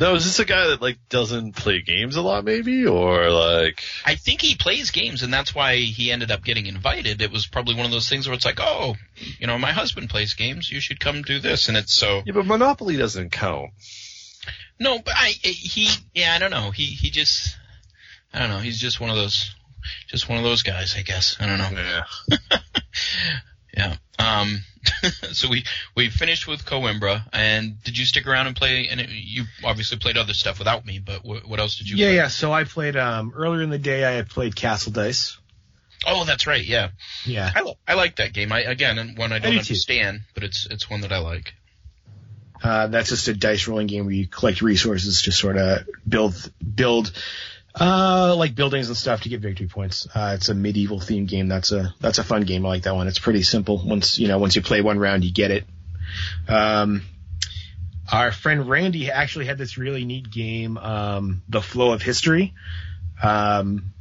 No, is this a guy that like doesn't play games a lot, maybe, or like? I think he plays games, and that's why he ended up getting invited. It was probably one of those things where it's like, oh, you know, my husband plays games. You should come do this, and it's so. Yeah, but Monopoly doesn't count. No, but I he yeah I don't know he he just I don't know he's just one of those just one of those guys I guess I don't know Yeah. (laughs) yeah um (laughs) so we we finished with Coimbra and did you stick around and play and it, you obviously played other stuff without me but what, what else did you yeah, play? yeah. So I played um earlier in the day. I had played Castle Dice. oh that's right yeah Yeah. I I like that game I again and one I don't do too. understand but it's it's one that I like Uh, that's just a dice rolling game where you collect resources to sort of build build uh like buildings and stuff to get victory points. Uh, it's a medieval themed game. That's a that's a fun game. I like that one. It's pretty simple. Once you know once you play one round, you get it. Um, our friend Randy actually had this really neat game, um, The Flow of History, um,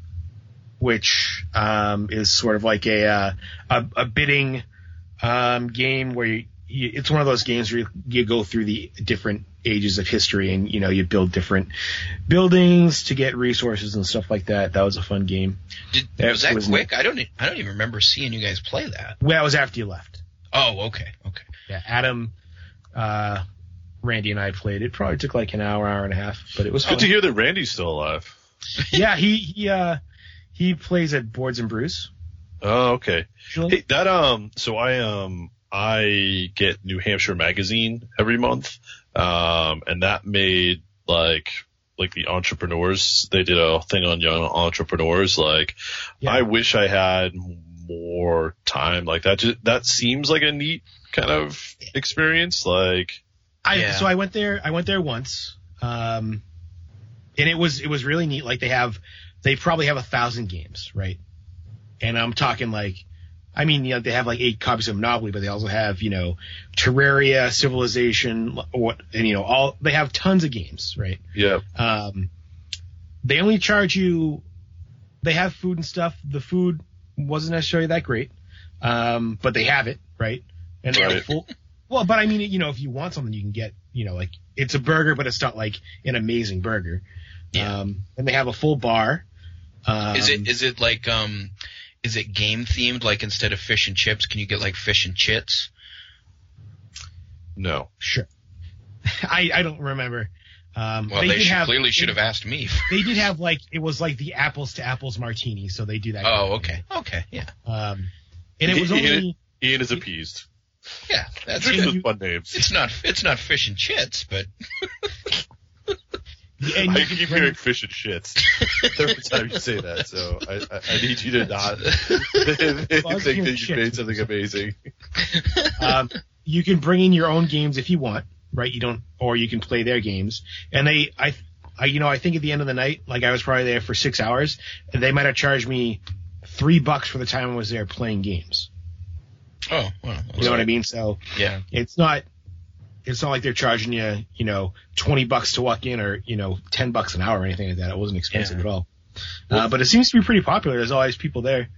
which um, is sort of like a uh, a, a bidding um, game where you, you, it's one of those games where you, you go through the different ages of history and you know you build different buildings to get resources and stuff like that. That was a fun game. did That was that was quick I don't e- I don't even remember seeing you guys play that Well, that was after you left. oh okay okay Yeah, Adam, uh, Randy and I played it. Probably took like an hour, hour and a half, but it was fun. Good to hear that Randy's still alive. (laughs) yeah, he he uh he plays at Boards and Brews. Oh, okay. Usually. Hey, that um, so I um, I get New Hampshire Magazine every month, um, and that made like like the entrepreneurs. They did a thing on young entrepreneurs. Like, I wish I had more time. Like that. Just, that seems like a neat kind of experience. Like, I Yeah. so I went there. I went there once, um, and it was it was really neat. Like they have, they probably have a thousand games, right? And I'm talking like, I mean, you know, they have like eight copies of Monopoly, but they also have you know, Terraria, Civilization, what, and you know, all they have tons of games, right? yeah, Um, they only charge you. They have food and stuff. The food wasn't necessarily that great, um, but they have it, right? And they have Right. full. Well, but I mean, you know, if you want something, you can get, you know, like it's a burger, but it's not like an amazing burger. Yeah. Um, and they have a full bar. Um, Is it is it like um is it game themed? Like instead of fish and chips, can you get like fish and chits? no. Sure. (laughs) I I don't remember. Um, Well, they, they, did should, have, clearly should they- have asked me. (laughs) They did have like it was like the apples to apples martini, so they do that. kind Oh, of thing. okay, okay, yeah, Um, and it was Ian- only. Ian is appeased. yeah. That's Drinks good. fun names. It's not it's not fish and chits, but (laughs) And I keep hearing fish and shits (laughs) every time you say that, so I, I, I need you to not (laughs) (laughs) think that you made something amazing. um, you can bring in your own games if you want, right? You don't, or you can play their games. And they, I, I, you know, I think at the end of the night, like I was probably there for six hours, and they might have charged me three bucks for the time I was there playing games. oh, well, You know what I mean? So Yeah, it's not, it's not like they're charging you, you know, twenty bucks to walk in, or you know, ten bucks an hour or anything like that. It wasn't expensive Yeah. at all. Uh, but it seems to be pretty popular. There's always people there.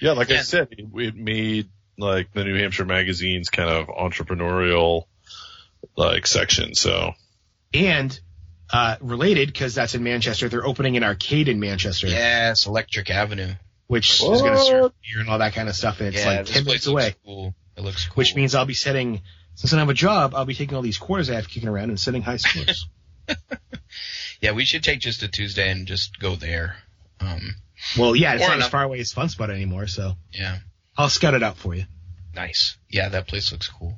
Yeah, like I said, it, it made like the New Hampshire magazine's kind of entrepreneurial like section. So And uh, related, because that's in Manchester, they're opening an arcade in Manchester. yes, Electric Avenue. which is going to serve beer and all that kind of stuff, and it's yeah, like ten place minutes away. Cool. It looks cool. Which means I'll be sitting, since I don't have a job, I'll be taking all these quarters I have kicking around and setting high scores. (laughs) yeah, we should take just a Tuesday and just go there. Um, well, yeah, it's Or not as far away as Fun Spot anymore, so yeah, I'll scout it out for you. nice. Yeah, that place looks cool.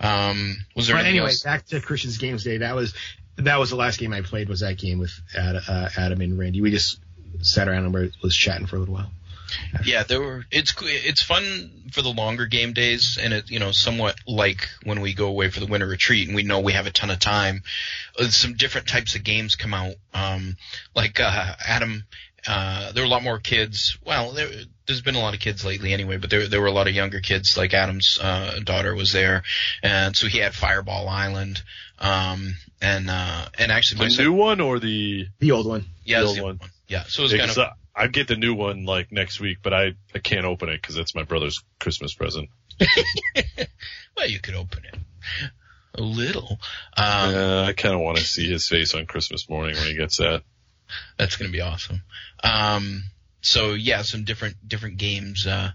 Um, was there But anyway, else? back to Christian's Games Day. That was that was the last game I played. Was that game with Ad, uh, Adam and Randy? We just sat around and was chatting for a little while. Yeah, there were. It's it's fun for the longer game days, and it you know somewhat like when we go away for the winter retreat, and we know we have a ton of time. Uh, some different types of games come out. Um, like uh, Adam, uh, there were a lot more kids. Well, there, there's been a lot of kids lately anyway, but there there were a lot of younger kids. Like Adam's uh, daughter was there, and so he had Fireball Island. Um, and uh, and actually, my the son- new one or the The old one. yeah, the old the one. one. Yeah, so it was Yeah, kind 'cause of. I- I'd get the new one like next week, but I, I can't open it because it's my brother's Christmas present. (laughs) well, you could open it a little. Um, Uh, I kind of want to see his face on Christmas morning when he gets that. That's gonna be awesome. Um, so yeah, some different different games uh,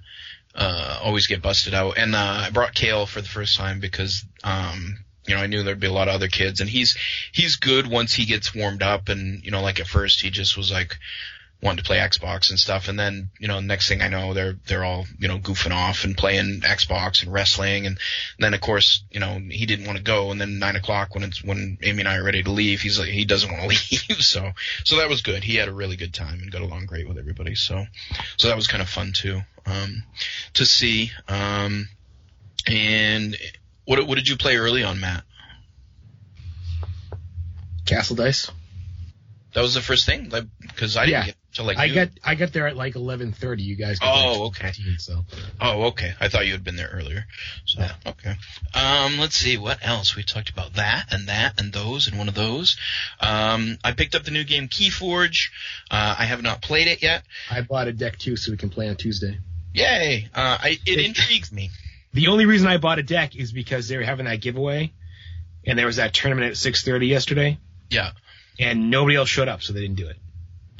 uh, always get busted out, and uh, I brought Kale for the first time because um, you know I knew there'd be a lot of other kids, and he's he's good once he gets warmed up, and you know like at first he just was like wanted to play Xbox and stuff, and then you know next thing I know they're they're all you know goofing off and playing Xbox and wrestling, and then of course you know he didn't want to go, and then nine o'clock when it's when Amy and I are ready to leave, he's like he doesn't want to (laughs) leave, so so that was good. He had a really good time and got along great with everybody, so so that was kind of fun too um, to see. Um, and what what did you play early on, Matt? Castle Dice. That was the first thing, like because I didn't Yeah. get to like I you. got I got there at like eleven thirty. You guys. Got Oh, okay. 12:15, So Oh, okay. I thought you had been there earlier. So, yeah. okay. Um, let's see what else. We talked about that and that and those and one of those. Um, I picked up the new game Keyforge. Uh, I have not played it yet. I bought a deck too, so we can play on Tuesday. Yay! Uh, I, it intrigues me. The only reason I bought a deck is because they were having that giveaway, and there was that tournament at six thirty yesterday, Yeah. And nobody else showed up, so they didn't do it.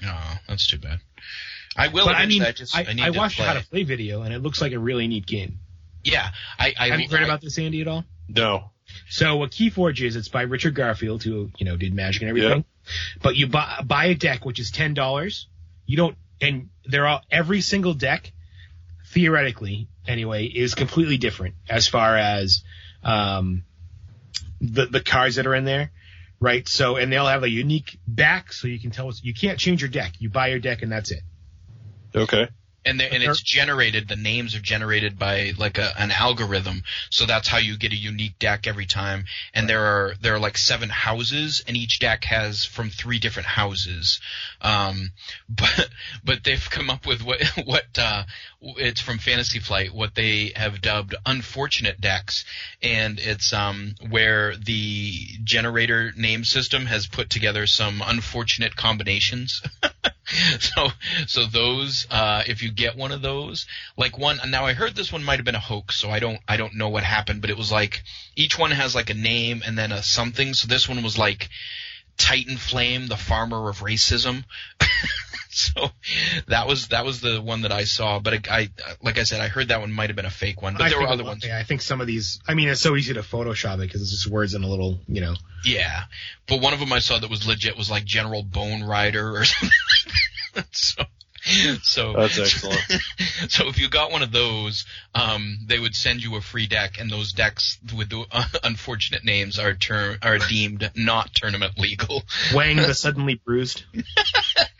Oh, that's too bad. I will. but I mean, I just I, I need I to watched play. how to play video, and it looks like a really neat game. Yeah, I. I Have you heard I- about this, Andy, at all? No. So what Keyforge is, it's by Richard Garfield, who you know did Magic and everything. Yeah. But you buy buy a deck which is ten dollars. You don't, and they're all every single deck. Theoretically, anyway, is completely different as far as um, the the cards that are in there, right? So, and they'll have a unique back, so you can tell us you can't change your deck. You buy your deck, and that's it. Okay. And the, and it's generated. The names are generated by like a, an algorithm, so that's how you get a unique deck every time. And there are there are like seven houses, and each deck has from three different houses. Um, (laughs) but but they've come up with what (laughs) what uh, it's from Fantasy Flight, what they have dubbed unfortunate decks, and it's um where the generator name system has put together some unfortunate combinations. (laughs) so so those uh, if you get one of those like one now i heard this one might have been a hoax so i don't i don't know what happened but it was like each one has like a name and then a something. So this one was like titan flame the farmer of racism (laughs) (laughs) so that was that was the one that i saw but I, I like i said i heard that one might have been a fake one but I there were other ones Yeah, I think some of these. I mean, it's so easy to Photoshop it because it's just words in a little, you know. Yeah, but one of them I saw that was legit was like General Bone Rider or (laughs) something. like that. (laughs) so, so That's excellent. so if you got one of those, um, they would send you a free deck, and those decks with the uh, unfortunate names are term are deemed not tournament legal. Wang the suddenly bruised.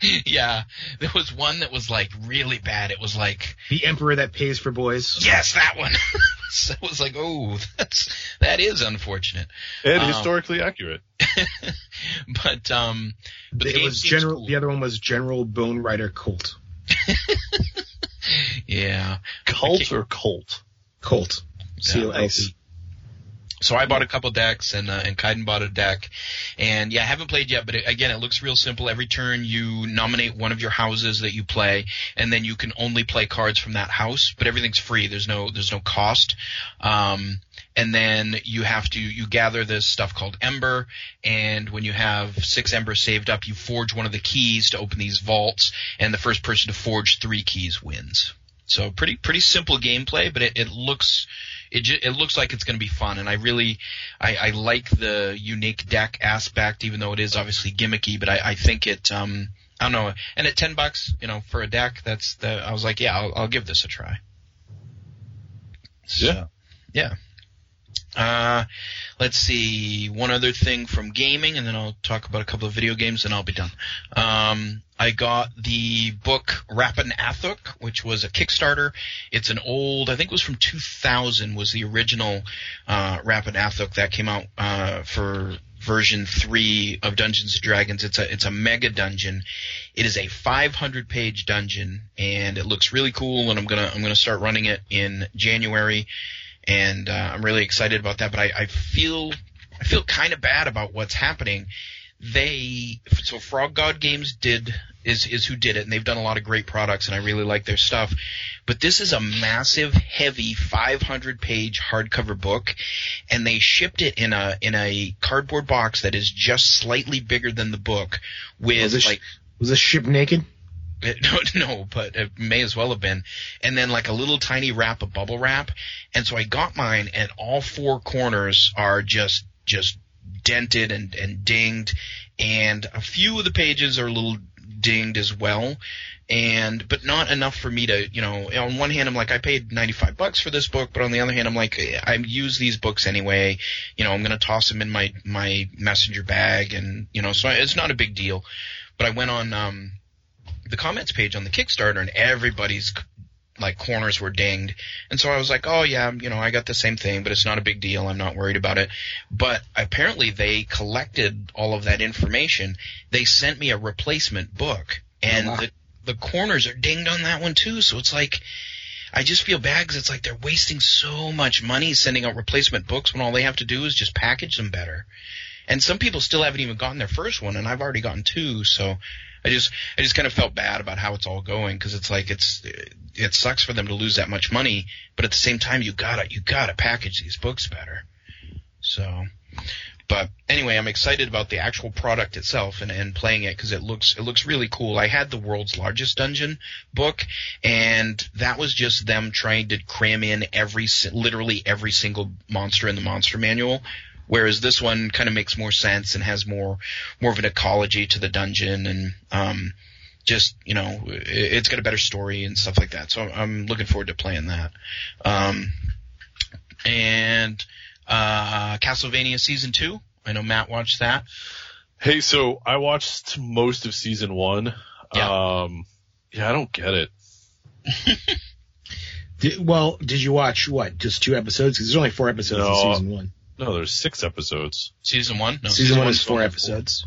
(laughs) yeah, there was one that was like really bad. It was like The emperor that pays for boys. yes, that one. (laughs) so it was like, oh, that's that is unfortunate. And Um, historically accurate. (laughs) but um, but the it game was general. cool. The other one was General Bone Rider Colt. Yeah. Cult or Colt? Colt. C O L T. So I bought a couple decks, and uh, and Kaiden bought a deck, and yeah, I haven't played yet. But it, again, it looks real simple. Every turn, you nominate one of your houses that you play, and then you can only play cards from that house. But everything's free. There's no there's no cost. Um, and then you have to you gather this stuff called Ember, and when you have six Ember saved up, you forge one of the keys to open these vaults, and the first person to forge three keys wins. So pretty pretty simple gameplay, but it, it looks it ju- it looks like it's going to be fun, and I really I, I like the unique deck aspect, even though it is obviously gimmicky. But I, I think it um I don't know, and at ten bucks, you know, for a deck, that's the I was like, yeah, I'll, I'll give this a try. So, Yeah. yeah. Uh, let's see. One other thing from gaming, and then I'll talk about a couple of video games, and I'll be done. Um, I got the book Rappan Athuk, which was a Kickstarter. It's an old, I think it was from 2000, was the original uh, Rappan Athuk that came out uh, for version three of Dungeons and Dragons. It's a it's a mega dungeon. It is a 500 page dungeon, and it looks really cool. And I'm gonna I'm gonna start running it in January and uh, I'm really excited about that. But I, I feel I feel kind of bad about what's happening. They so Frog God Games did is is who did it, and they've done a lot of great products, and I really like their stuff. But this is a massive, heavy, 500 page hardcover book, and they shipped it in a in a cardboard box that is just slightly bigger than the book, with Was this, like was this ship naked? It- (laughs) no, but it may as well have been. And then like a little tiny wrap of bubble wrap. And so I got mine and all four corners are just, just dented and, and dinged. And a few of the pages are a little dinged as well. And, but not enough for me to, you know, on one hand, I'm like, I paid 95 bucks for this book, but on the other hand, I'm like, I use these books anyway. You know, I'm going to toss them in my, my messenger bag and, you know, so it's not a big deal. But I went on, um, the comments page on the Kickstarter and everybody's like corners were dinged. And so I was like, oh yeah, you know, I got the same thing, but it's not a big deal. I'm not worried about it. But apparently they collected all of that information. They sent me a replacement book and oh, Wow. the, the corners are dinged on that one too. So it's like, I just feel bad because it's like they're wasting so much money sending out replacement books when all they have to do is just package them better. And some people still haven't even gotten their first one, and I've already gotten two. So I just I just kind of felt bad about how it's all going because it's like it's it sucks for them to lose that much money, but at the same time you gotta you gotta package these books better. So, but anyway, I'm excited about the actual product itself and, and playing it because it looks it looks really cool. I had the world's largest dungeon book, and that was just them trying to cram in every literally every single monster in the monster manual. Whereas this one kind of makes more sense and has more more of an ecology to the dungeon, and um, just you know, it, it's got a better story and stuff like that. So I'm looking forward to playing that. Um, and uh, Castlevania season two. I know Matt watched that. Hey, so I watched most of season one. Yeah. Um, yeah, I don't get it. (laughs) Did, well, did you watch what? Just two episodes? Because there's only four episodes No. in season one. No, there's six episodes. Season one. No, season one is four only episodes.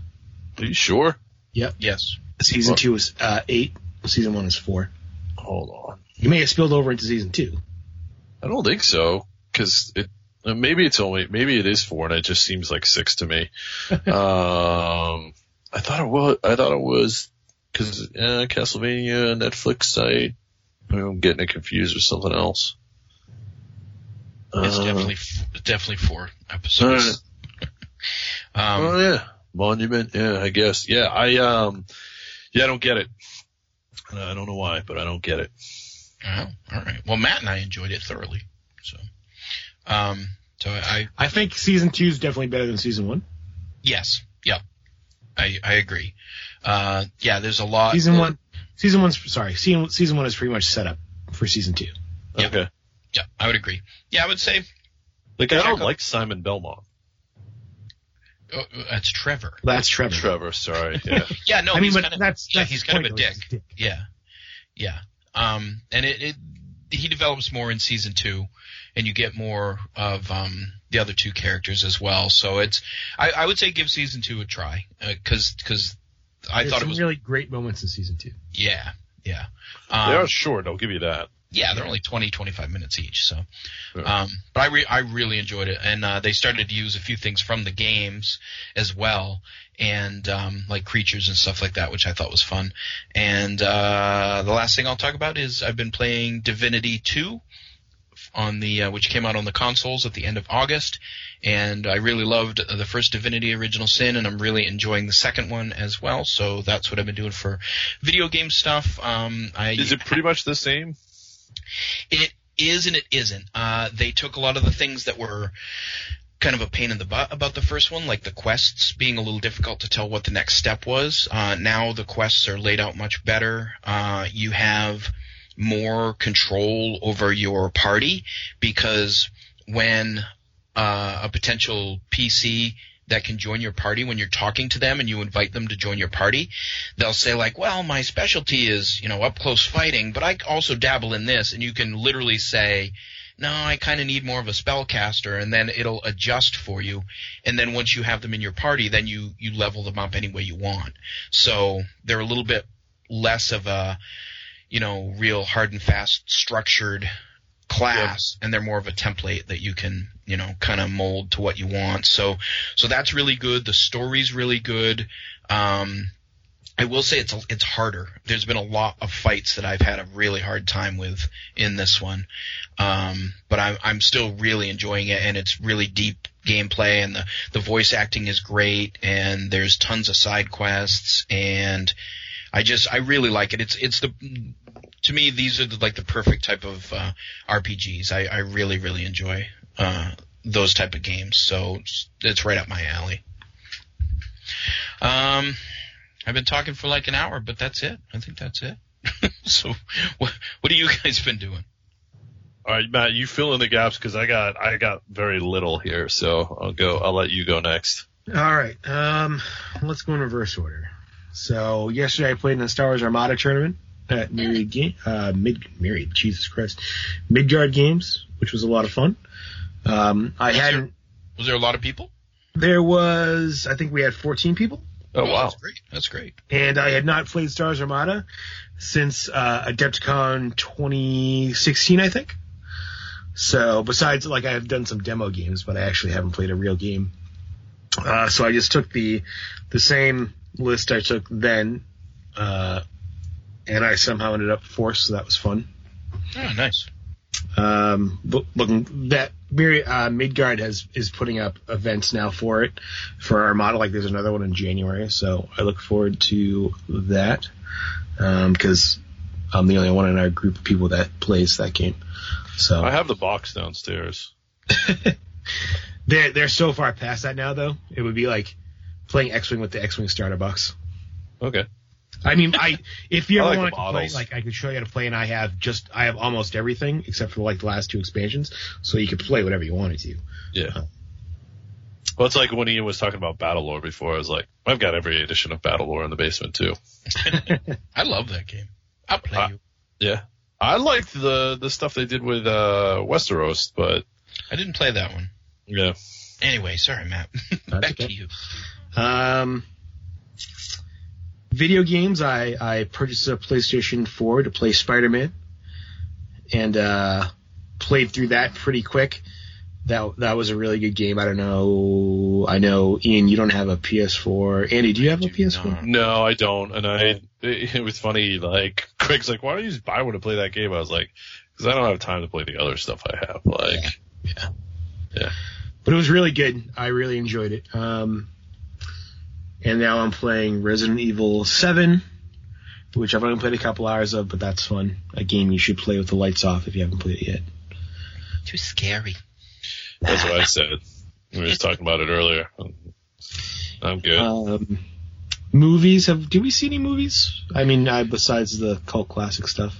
Are you sure? Yep. Yes. Season What? two is uh, eight. Season one is four. Hold on. You may have spilled over into season two. I don't think so, because it uh, maybe it's only maybe it is four, and it just seems like six to me. (laughs) um, I thought it was. I thought it was because uh, Castlevania Netflix site. I'm getting it confused with something else. It's Uh, definitely definitely four episodes. um, oh yeah, Monument. Yeah, I guess. Yeah, I um, yeah, I don't get it. Uh, I don't know why, but I don't get it. oh, all right. Well, Matt and I enjoyed it thoroughly. So, um, so I I think season two is definitely better than season one. yes, yeah, I I agree. Uh, yeah, there's a lot. Season one, season one's sorry. Season season one is pretty much set up for season two. Yeah. Okay. Yeah, I would agree. Yeah, I would say Like I don't like Simon Belmont. uh, that's Trevor. That's Trevor. Trevor, sorry. Yeah. (laughs) Yeah, no, I mean, he's kind of that's yeah, that's he's kind of a dick. dick. Yeah, yeah. Um, and it, it he develops more in season two, and you get more of um the other two characters as well. So it's I, I would say give season two a try because because I There's thought it was really great moments in season two. yeah yeah they um, are short. I'll give you that. Yeah they're only 20 25 minutes each so um but I re- I really enjoyed it and uh, they started to use a few things from the games as well and um like creatures and stuff like that which I thought was fun and uh the last thing I'll talk about is I've been playing Divinity 2 on the uh, which came out on the consoles at the end of August, and I really loved the first Divinity Original Sin, and I'm really enjoying the second one as well. So that's what I've been doing for video game stuff. Um, I Is it pretty much the same? It is and it isn't. Uh, they took a lot of the things that were kind of a pain in the butt about the first one, like the quests being a little difficult to tell what the next step was. Uh, now the quests are laid out much better. Uh, you have more control over your party because when uh, a potential PC that can join your party when you're talking to them and you invite them to join your party, they'll say like, "Well, my specialty is, you know, up close fighting, but I also dabble in this." And you can literally say, "No, I kind of need more of a spellcaster," and then it'll adjust for you. And then once you have them in your party, then you you level them up any way you want. So they're a little bit less of a, you know, real hard and fast structured class and they're more of a template that you can you know kind of mold to what you want. So so that's really good. The story's really good. Um I will say it's a, it's harder. There's been a lot of fights that I've had a really hard time with in this one, um, but I'm I'm still really enjoying it, and it's really deep gameplay, and the the voice acting is great, and there's tons of side quests, and I just I really like it. It's it's the to me these are the, like the perfect type of uh, RPGs. I, I really really enjoy uh, those type of games. So it's, it's right up my alley. Um, I've been talking for like an hour, but that's it. I think that's it. (laughs) so what what have you guys been doing? All right, Matt, you fill in the gaps because I got I got very little here, so I'll go. I'll let you go next. All right. Um, let's go in reverse order. So yesterday I played in the Star Wars Armada tournament at Myriad Game, uh, Mid Myriad, Jesus Christ, Midgard Games, which was a lot of fun. Um, I Was there- hadn't. Was there a lot of people? There was, I think we had 14 people, Oh wow, that's great. That's great. and I had not played Star Wars Armada since uh, Adepticon 2016, I think. So besides, like I have done some demo games, but I actually haven't played a real game. Uh, so I just took the the same list I took then, uh, and I somehow ended up fourth, so that was fun. Oh, nice. Um, but looking that Myri- uh, Midgard has is putting up events now for it for Armada. Like there's another one in January, so I look forward to that because I'm the only one in our group of people that plays that game. So I have the box downstairs. (laughs) they're they're so far past that now, though. It would be like playing X-wing with the X-wing starter box. Okay. I mean, I if you (laughs) I ever like want to play, like I could show you how to play, and I have just I have almost everything except for like the last two expansions, so you could play whatever you wanted to. Yeah. Well, it's like when Ian was talking about Battlelore before. I was like, I've got every edition of Battlelore in the basement too. (laughs) I love that game. I'll play you. Yeah. I liked the the stuff they did with uh Westeros, but I didn't play that one. yeah. Anyway, sorry, Matt. (laughs) Back okay. to you. Um, video games. I I purchased a PlayStation 4 to play Spider-Man, and uh, played through that pretty quick. That that was a really good game. I don't know. I know Ian, you don't have a PS4. Andy, do you have a PS4? No, I don't. And I, it, was funny. Like Craig's like, why don't you just buy one to play that game? I was like, because I don't have time to play the other stuff I have. Like, Yeah. yeah. But it was really good. I really enjoyed it. Um, and now I'm playing Resident Evil 7, which I've only played a couple hours of, but that's fun. A game you should play with the lights off if you haven't played it yet. Too scary. That's what I said. We were just talking about it earlier. I'm good. Um, movies have? Do we see any movies? I mean, I, besides the cult classic stuff.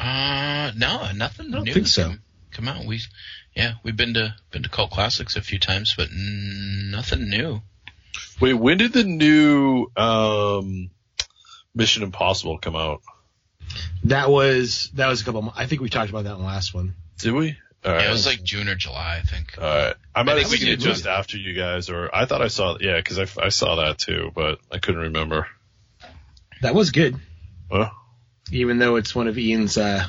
Uh, no, nothing I don't new. think so. Come, come out. We, yeah, we've been to been to cult classics a few times, but nothing new. Wait, when did the new um, Mission Impossible come out? That was that was a couple. mo- I think we talked about that in the last one. Did we? All right. Yeah, it was like June or July, I think. All right. I might I have seen it just movie. after you guys, or I thought I saw. Yeah, because I, I saw that too, but I couldn't remember. That was good, Huh? even though it's one of Ian's uh,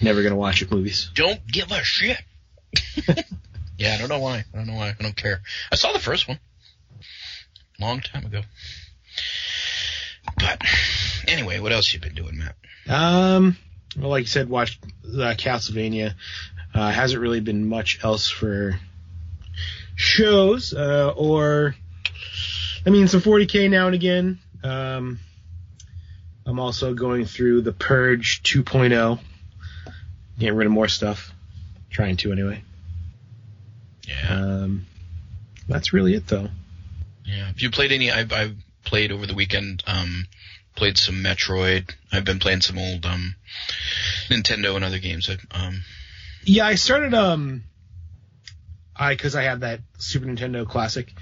never gonna watch it movies. Don't give a shit. (laughs) yeah, I don't know why. I don't know why. I don't care. I saw the first one long time ago. But anyway, what else you been doing, Matt? Um, well, like you said, watched uh, Castlevania. Uh, hasn't really been much else for shows, uh, or I mean, some 40k now and again. Um, I'm also going through the Purge 2.0, getting rid of more stuff. Trying to anyway. Yeah. Um, that's really it though. Yeah. Have you played any? I've, I've played over the weekend. Um, played some Metroid. I've been playing some old um, Nintendo and other games. I, um, Yeah, I started um I cuz I had that Super Nintendo classic.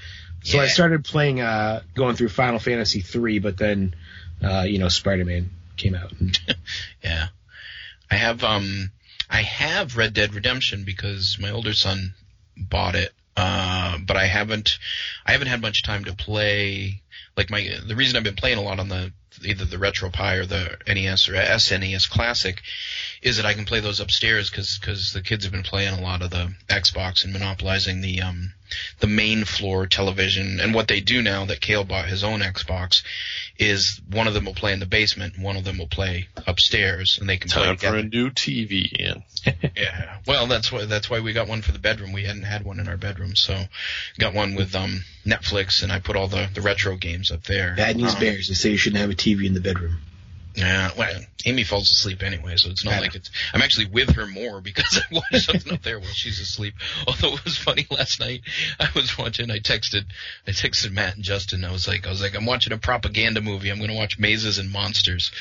So I started playing uh going through Final Fantasy 3 but then uh you know Spider-Man came out. (laughs) And, yeah. I have um, I have Red Dead Redemption because my older son bought it. Uh, but I haven't, I haven't had much time to play. Like my, the reason I've been playing a lot on the either the RetroPie or the NES or SNES Classic is that I can play those upstairs because cause the kids have been playing a lot of the Xbox and monopolizing the um the main floor television. And what they do now that Kale bought his own Xbox is one of them will play in the basement, one of them will play upstairs, and they can play Time for a new TV, Ian. (laughs) Yeah. Well, that's why that's why we got one for the bedroom. We hadn't had one in our bedroom, so got one with um Netflix, and I put all the the retro games up there. Bad news Um, bears, they say you shouldn't have a TV in the bedroom. Yeah, well, Amy falls asleep anyway, so it's not like it's. I'm actually with her more because (laughs) I watch something up there while she's asleep. Although it was funny last night, I was watching. I texted, I texted Matt and Justin. I was like, I was like, I'm watching a propaganda movie. I'm going to watch Mazes and Monsters.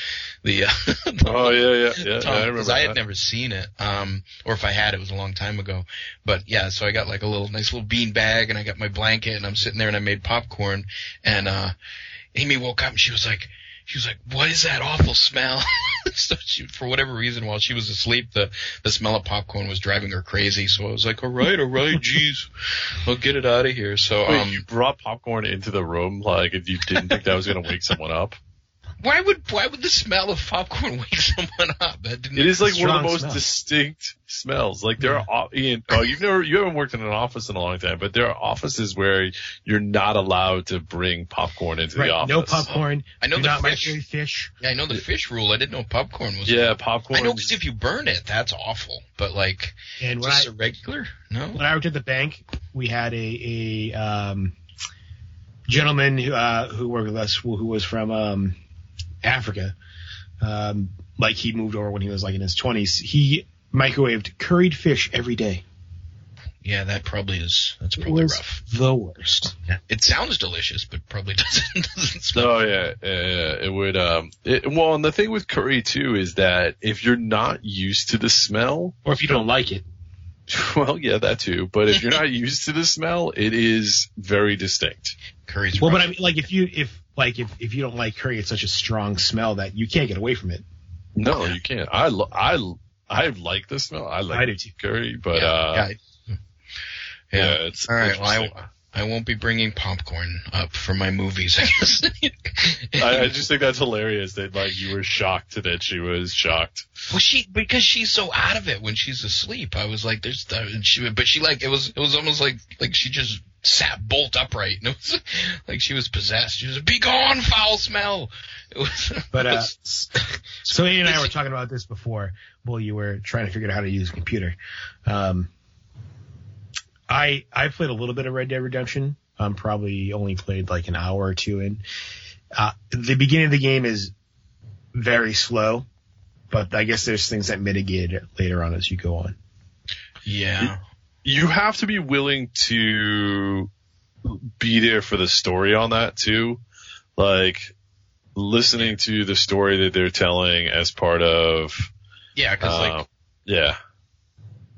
The, uh, (laughs) the Oh yeah, yeah, yeah. Tom, I 'cause remember I had that. never seen it, um, or if I had, it was a long time ago. But yeah, so I got like a little nice little bean bag, and I got my blanket, and I'm sitting there, and I made popcorn, and uh, Amy woke up, and she was like, she was like, "What is that awful smell?" (laughs) so she, for whatever reason, while she was asleep, the the smell of popcorn was driving her crazy. So I was like, "All right, all right, (laughs) jeez, I'll get it out of here." So Wait, um, you brought popcorn into the room like if you didn't think that was going to wake someone up. Why would why would the smell of popcorn (laughs) wake someone up? That didn't It is like one of the most smell. distinct smells. Like there are, Ian, oh, you've never, you haven't worked in an office in a long time, but there are offices where you're not allowed to bring popcorn into Right, the office. no popcorn. I know do the not fish. fish. Yeah, I know the fish rule. I didn't know popcorn was. Yeah, popcorn. I know because if you burn it, that's awful. But like, And when just I a regular, no. when I worked at the bank, we had a a um, gentleman who uh, who worked with us who, who was from um, Africa. Um, like he moved over when he was like in his twenties. He microwaved curried fish every day. Yeah, that probably is. That's It probably was rough. the worst. Yeah. It sounds delicious, but probably (laughs) doesn't. doesn't smell. Oh yeah, yeah, yeah, it would. Um, it, well, and the thing with curry too is that if you're not used to the smell, Or if you don't like it. (laughs) well, yeah, that too. But if you're not used to the smell, it is very distinct. Curry's Well, rough. but I mean, like if you if like if if you don't like curry, it's such a strong smell that you can't get away from it. No, you can't. I lo- I I like the smell. I like I curry, but yeah, uh, yeah, yeah, yeah. it's All right. Well. I, I won't be bringing popcorn up for my movies. I guess. (laughs) I, I just think that's hilarious that like you were shocked that she was shocked. Well, she because she's so out of it when she's asleep. I was like, "There's," uh, she, but she like it was it was almost like like she just sat bolt upright, and it was (laughs) like she was possessed. She was be gone, foul smell. It was, (laughs) But uh, was- so Andy and I were talking about this before. Well, you were trying to figure out how to use a computer. Um, I I played a little bit of Red Dead Redemption. I'm probably only played like an hour or two in. Uh, the beginning of the game is very slow, but I guess there's things that mitigate it later on as you go on. yeah, You have to be willing to be there for the story on that too. Like listening to the story that they're telling as part of yeah, because like um, yeah.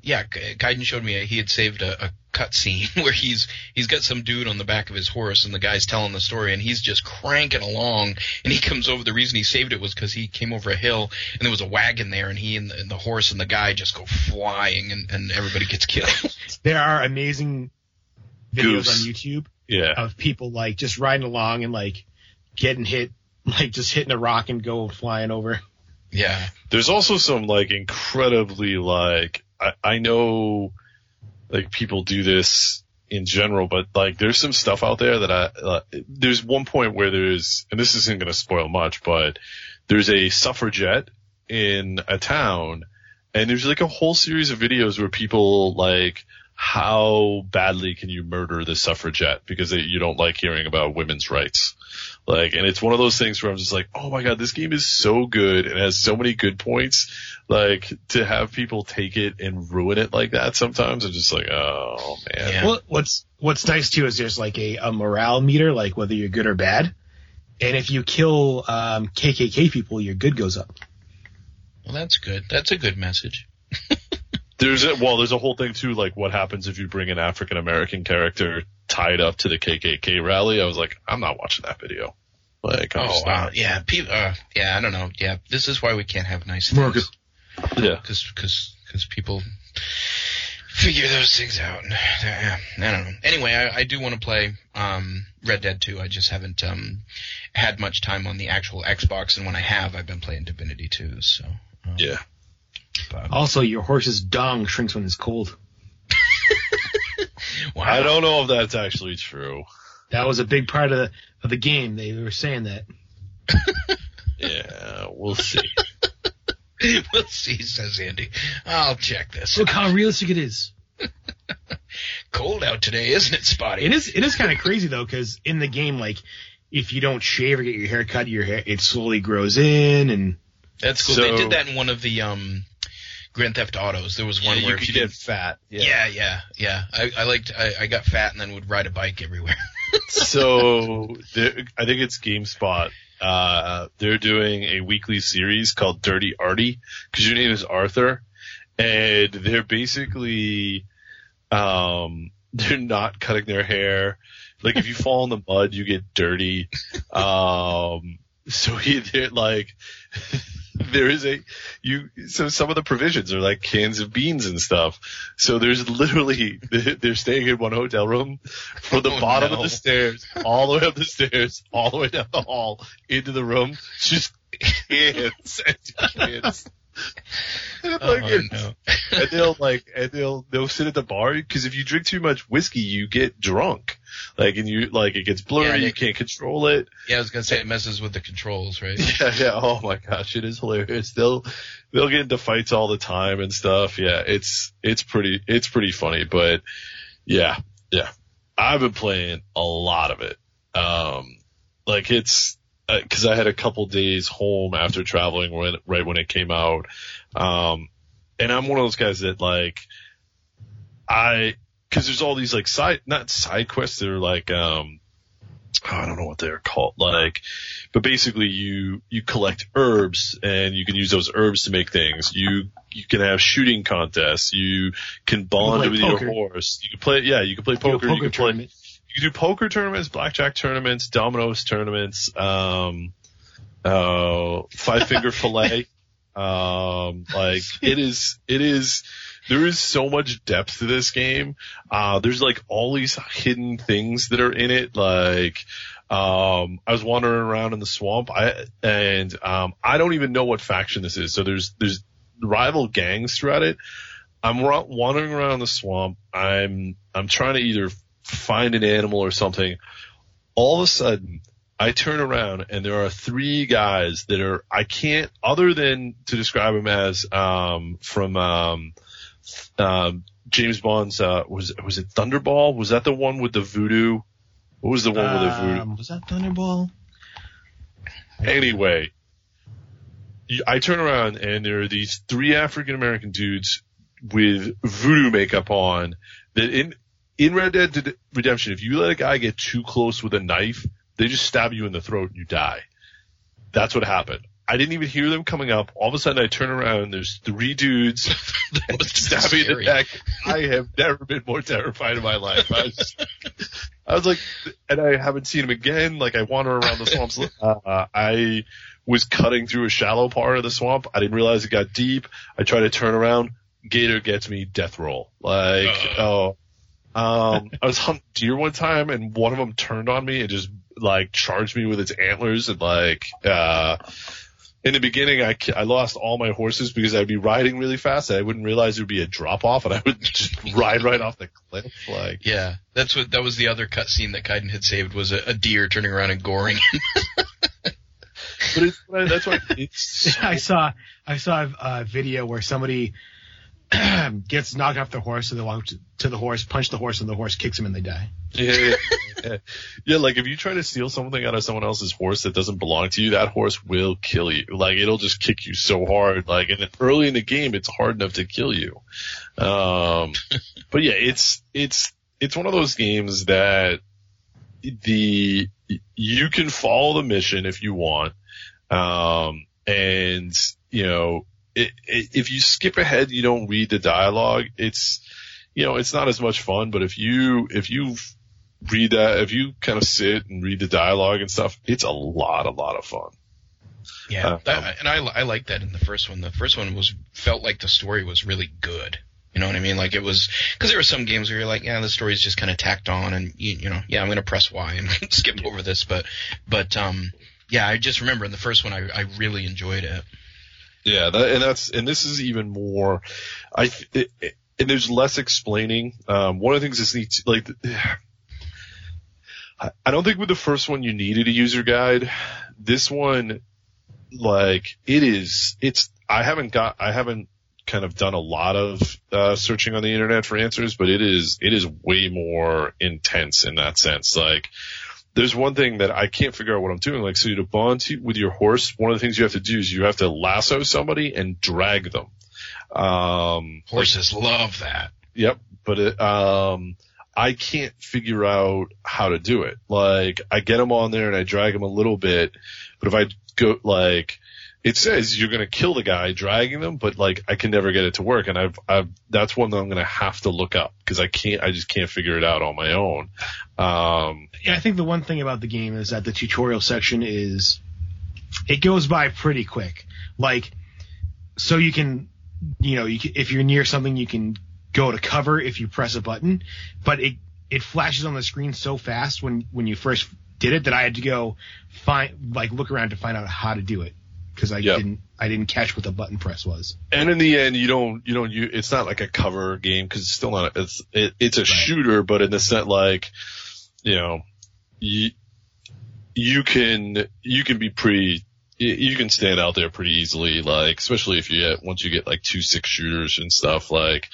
Yeah, G- Gaiden showed me he had saved a, a cut scene (laughs) where he's he's got some dude on the back of his horse and the guy's telling the story and he's just cranking along and he comes over. The reason he saved it was because he came over a hill and there was a wagon there and he and the, and the horse and the guy just go flying and, and everybody gets killed. (laughs) There are amazing videos Goose. on YouTube Yeah. of people like just riding along and like getting hit, (laughs) like just hitting a rock and go flying over. yeah, There's also some like incredibly like I, I know like people do this in general, but like there's some stuff out there that I uh, there's one point where there's and this isn't going to spoil much, but there's a suffragette in a town, and there's like a whole series of videos where people like how badly can you murder the suffragette because they, you don't like hearing about women's rights. Like, and it's one of those things where I'm just like, oh my god, this game is so good and has so many good points. Like, to have people take it and ruin it like that sometimes, I'm just like, oh man. Yeah. Well, what's what's nice too is there's like a, a morale meter, like whether you're good or bad. And if you kill um, KKK people, your good goes up. well that's good. That's a good message. (laughs) There's a, well, there's a whole thing too, like what happens if you bring an African American character tied up to the KKK rally. I was like, I'm not watching that video. Like, I'm Oh just wow, yeah, pe- uh, yeah, I don't know. Yeah, this is why we can't have nice things. Yeah. because because because people figure those things out. Yeah, I don't know. Anyway, I, I do want to play um, Red Dead 2. I just haven't um, had much time on the actual Xbox, and when I have, I've been playing Divinity 2. So um, Yeah. but- Also, your horse's dong shrinks when it's cold. Wow. I don't know if that's actually true. That was a big part of the, of the game. They were saying that. (laughs) Yeah, we'll see. (laughs) we'll see, says Andy. I'll check this. Look how realistic it is. (laughs) Cold out today, isn't it, Spotty? It is. It is kind of crazy though, because in the game, like, if you don't shave or get your hair cut, your hair it slowly grows in, and That's cool. So- they did that in one of the um, Grand Theft Autos. There was one Yeah, where you could you get did fat. Yeah, yeah, yeah. I, I liked. I, I got fat and then would ride a bike everywhere. (laughs) so there- I think it's GameSpot. Uh, they're doing a weekly series called Dirty Artie because your name is Arthur, and they're basically, um, (laughs) they're not cutting their hair. Like if you fall in the mud, you get dirty. (laughs) Um, so he, they're like, (laughs) there is a you. So some of the provisions are like cans of beans and stuff. So there's literally (laughs) they're staying in one hotel room from the Oh, bottom no. of the stairs all the way up the stairs, all the way down the hall into the room, just (laughs) cans and cans. And, Oh, like, it's- no. (laughs) and they'll like, and they'll they'll sit at the bar because if you drink too much whiskey, you get drunk. Like, and you like it gets blurry, Yeah, they- you can't control it. Yeah, I was gonna say it messes with the controls, right? (laughs) Yeah, yeah. Oh my gosh, it is hilarious. They'll they'll get into fights all the time and stuff. Yeah, it's it's pretty it's pretty funny. But yeah, yeah. I've been playing a lot of it. Um, like it's because I had a couple days home after traveling when right when it came out. Um, and I'm one of those guys that like I because there's all these like side not side quests. They're like um oh, I don't know what they're called. Like, but basically you you collect herbs and you can use those herbs to make things. You you can have shooting contests. You can bond play with poker. your horse. You can play yeah. You can play poker. poker you can play. You do poker tournaments, blackjack tournaments, dominoes tournaments, um, uh, five finger (laughs) fillet. Um, like it is, it is, there is so much depth to this game. Uh, there's like all these hidden things that are in it. Like, um, I was wandering around in the swamp. I, and, um, I don't even know what faction this is. So there's, there's rival gangs throughout it. I'm wandering around the swamp. I'm, I'm trying to either find an animal or something. All of a sudden, I turn around and there are three guys that are, I can't, other than to describe them as, um, from, um, um, James Bond's, uh, was, was it Thunderball? Was that the one with the voodoo? What was the one with the voodoo? Um, was that Thunderball? Anyway, I turn around and there are these three African American dudes with voodoo makeup on that in, in Red Dead Redemption, if you let a guy get too close with a knife, they just stab you in the throat and you die. That's what happened. I didn't even hear them coming up. All of a sudden I turn around and there's three dudes (laughs) stabbing in the neck. I have never been more terrified in my life. I was, I was like, and I haven't seen him again. Like I wander around the swamps. Uh, I was cutting through a shallow part of the swamp. I didn't realize it got deep. I try to turn around. Gator gets me death roll. Like, oh, um, I was hunting deer one time and one of them turned on me and just like charged me with its antlers and like, uh, in the beginning, I, I lost all my horses because I'd be riding really fast. And I wouldn't realize there'd be a drop off, and I would (laughs) just ride right off the cliff. Like, Yeah, that's what that was the other cutscene that Kaiden had saved was a, a deer turning around and goring. (laughs) but it's that's why it's (laughs) I saw I saw a video where somebody (clears throat) gets knocked off the horse, so they walk to- to the horse, punch the horse, and the horse kicks him, and they die. (laughs) yeah, yeah, yeah. yeah. Like if you try to steal something out of someone else's horse that doesn't belong to you, that horse will kill you. Like it'll just kick you so hard. Like and early in the game, it's hard enough to kill you. Um, (laughs) but yeah, it's it's it's one of those games that the you can follow the mission if you want, um, and you know it, it, if you skip ahead, you don't read the dialogue. It's you know it's not as much fun. But if you if you read that, if you kind of sit and read the dialogue and stuff, it's a lot a lot of fun. Yeah, Uh, that, and I I like that in the first one. The first one was felt like the story was really good. You know what I mean? Like it was because there were some games where you're like, yeah, the story's just kind of tacked on, and you, you know, yeah, I'm gonna press Y and (laughs) skip over this, but but um, yeah, I just remember in the first one, I I really enjoyed it. Yeah, that, and that's and this is even more. I it, it- and there's less explaining. Um, one of the things is neat, like (sighs) I, don't think with the first one you needed a user guide. This one, like it is, it's. I haven't got. I haven't kind of done a lot of uh, searching on the internet for answers, but it is it is way more intense in that sense. Like there's one thing that I can't figure out what I'm doing. Like, so you to bond to, with your horse, one of the things you have to do is you have to lasso somebody and drag them. Um, Horses love that. Yep. But it, um, I can't figure out how to do it. Like, I get them on there and I drag them a little bit, but if I go, like, it says you're gonna kill the guy dragging them, but like, I can never get it to work. And I've, I've, that's one that I'm gonna have to look up because I can't, I just can't figure it out on my own. Um, Yeah, I think the one thing about the game is that the tutorial section is it goes by pretty quick. Like, so you can, you know, you can, if you're near something, you can go to cover if you press a button, but it it flashes on the screen so fast when when you first did it that I had to go find like look around to find out how to do it because I Yep. didn't I didn't catch what the button press was. and in the end, you don't, you don't, you, it's not like a cover game because it's still not, it's, it, it's a shooter, but in the sense like, you know, you, you can, you can be pretty, you can stand out there pretty easily, like, especially if you get, once you get like two six shooters and stuff, like,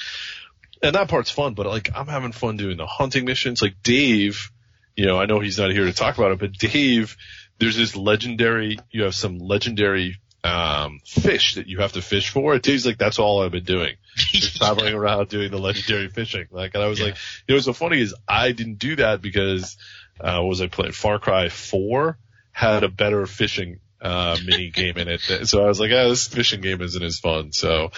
and that part's fun, but like, I'm having fun doing the hunting missions. Like Dave, you know, I know he's not here to talk about it, but Dave, there's this legendary, you have some legendary um, fish that you have to fish for. It seems like that's all I've been doing, (laughs) just traveling around doing the legendary fishing. Like, and I was Yeah. like, you know, what's so funny is I didn't do that because uh, what was I playing? Far Cry Four had a better fishing uh, mini game in it. (laughs) So I was like, ah, this fishing game isn't as fun. So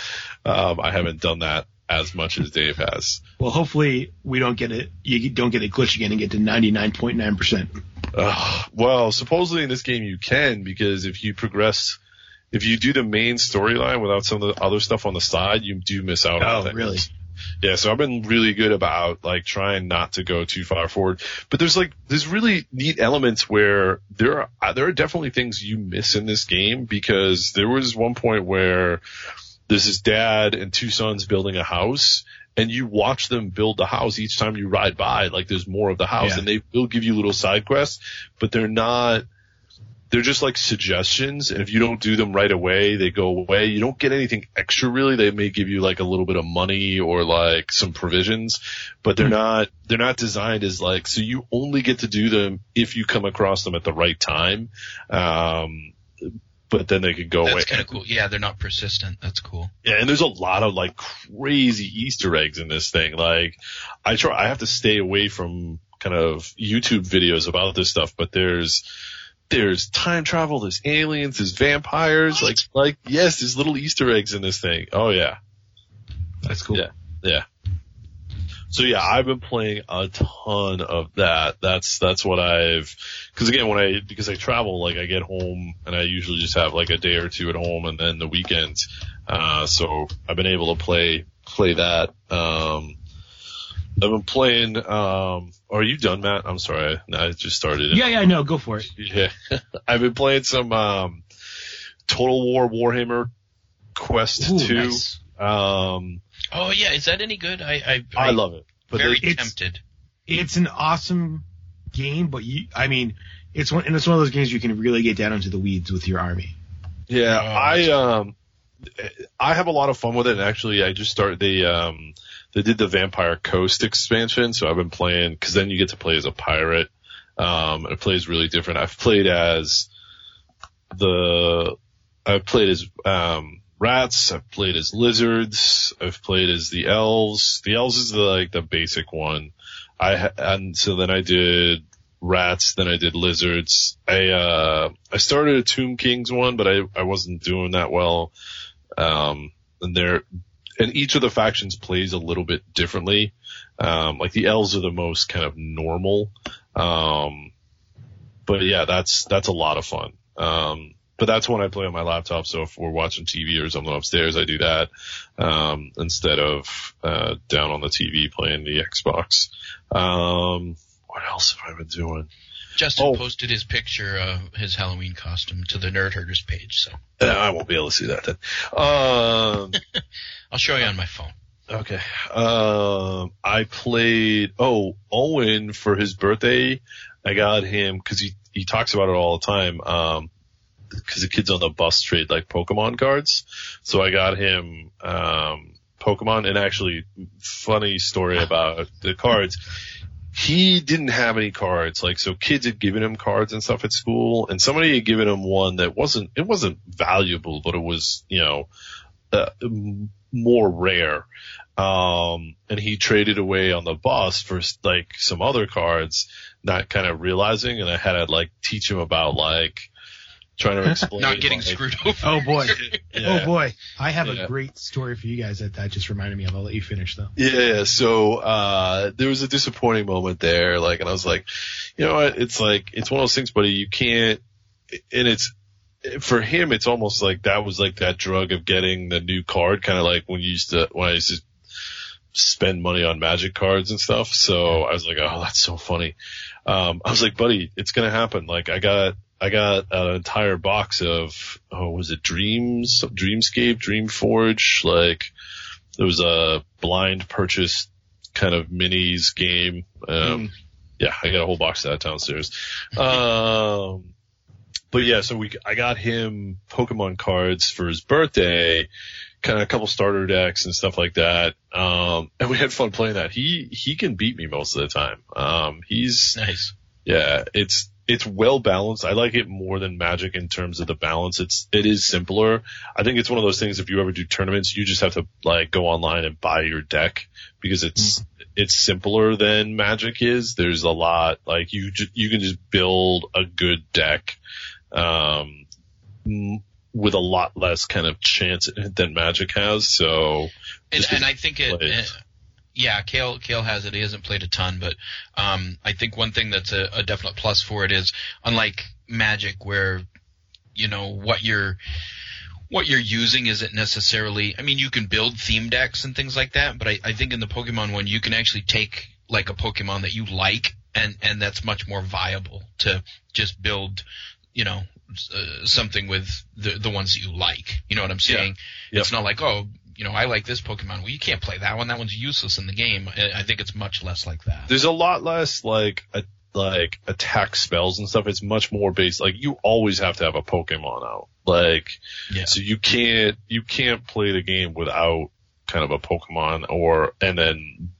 um, I haven't done that as much as Dave has. Well, hopefully we don't get it. You don't get a glitch again and get to ninety nine point nine percent. Well, supposedly in this game you can because if you progress, if you do the main storyline without some of the other stuff on the side, you do miss out on Oh, things. really? Yeah, so I've been really good about like trying not to go too far forward. But there's like there's really neat elements where there are there are definitely things you miss in this game because there was one point where there's this dad and two sons building a house and you watch them build the house each time you ride by like there's more of the house Yeah. and they will give you little side quests but they're not they're just like suggestions and if you don't do them right away they go away. You don't get anything extra really. They may give you like a little bit of money or like some provisions but they're not they're not designed as like so you only get to do them if you come across them at the right time. Um but then they could go away That's kind of cool. Yeah, they're not persistent. That's cool. yeah, and there's a lot of like crazy Easter eggs in this thing. Like, I try, I have to stay away from kind of YouTube videos about this stuff, but there's, there's time travel, there's aliens, there's vampires, like, like, yes, there's little Easter eggs in this thing. Oh yeah. That's cool. Yeah. Yeah. So yeah, I've been playing a ton of that. That's that's what I've because again when I because I travel like I get home and I usually just have like a day or two at home and then the weekends. Uh, so I've been able to play play that. Um, I've been playing. Um, are you done, Matt? I'm sorry, I, I just started. Yeah, yeah, no, go for it. Yeah, (laughs) I've been playing some um, Total War Warhammer Quest Ooh, two. nice. Um, Oh yeah, is that any good? I I, I love it. But very it's- tempted. It's an awesome game, but you, I mean, it's one, and it's one of those games you can really get down into the weeds with your army. Yeah, Oh, I um, I have a lot of fun with it. And actually, I just started the um, they did the Vampire Coast expansion, so I've been playing because then you get to play as a pirate. Um, and it plays really different. I've played as the I've played as um rats. I've played as lizards. I've played as the elves. The elves is the like the basic one. I and so then I did rats. Then I did lizards. I uh I started a Tomb Kings one, but I I wasn't doing that well. Um, and there and each of the factions plays a little bit differently. Um, like the elves are the most kind of normal. Um, but yeah, that's that's a lot of fun. Um, but that's when I play on my laptop. So if we're watching TV or something upstairs, I do that um, instead of uh, down on the TV playing the Xbox. Um, what else have I been doing? Justin Oh. posted his picture of his Halloween costume to the Nerd Herders page, so Uh, I won't be able to see that then. Um, (laughs) I'll show you on my phone. Okay. Um, I played. Oh, Owen for his birthday, I got him because he he talks about it all the time. Um, because the kids on the bus trade like Pokemon cards, so I got him um Pokemon. And actually, funny story about the cards. He didn't have any cards, like so. Kids had given him cards and stuff at school, and somebody had given him one that wasn't. It wasn't valuable, but it was, you know, uh, more rare. Um, and he traded away on the bus for like some other cards, not kind of realizing. And I had to like teach him about like trying to (laughs) explain. Not getting like, screwed (laughs) over. Oh boy. Yeah. Oh boy. I have Yeah. a great story for you guys that that just reminded me of. I'll let you finish though. Yeah, so uh there was a disappointing moment there, like and I was like, you know what, it's like it's one of those things, buddy, you can't and it's for him it's almost like that was like that drug of getting the new card, kinda like when you used to when I used to spend money on magic cards and stuff. So I was like, Oh, that's so funny. Um I was like, buddy, it's gonna happen. Like I got I got an entire box of oh was it Dreams Dreamscape, Dreamforge, like it was a blind purchase kind of minis game. Um, yeah, I got a whole box of that downstairs. Um, but yeah, so we, I got him Pokemon cards for his birthday, kind of a couple starter decks and stuff like that. Um, and we had fun playing that. He, he can beat me most of the time. Um, he's, Nice. yeah, it's it's well balanced. I like it more than Magic in terms of the balance. It's it is simpler. I think it's one of those things. If you ever do tournaments, you just have to like go online and buy your deck because it's mm-hmm. it's simpler than Magic is. There's a lot like you ju- you can just build a good deck. Um, with a lot less kind of chance than Magic has. So, and, and I think it, it, yeah, Kale Kale has it. He hasn't played a ton, but um, I think one thing that's a, a definite plus for it is unlike Magic, where you know what you're what you're using isn't necessarily. I mean, you can build theme decks and things like that, but I, I think in the Pokemon one, you can actually take like a Pokemon that you like, and and that's much more viable to just build, you know, uh, something with the the ones that you like. You know what I'm saying? Yeah. Yep. It's not like oh, you know, I like this Pokemon. Well, you can't play that one. That one's useless in the game. I think it's much less like that. There's a lot less like a, like attack spells and stuff. It's much more based. Like you always have to have a Pokemon out. Like, yeah. so you can't you can't play the game without kind of a Pokemon or and then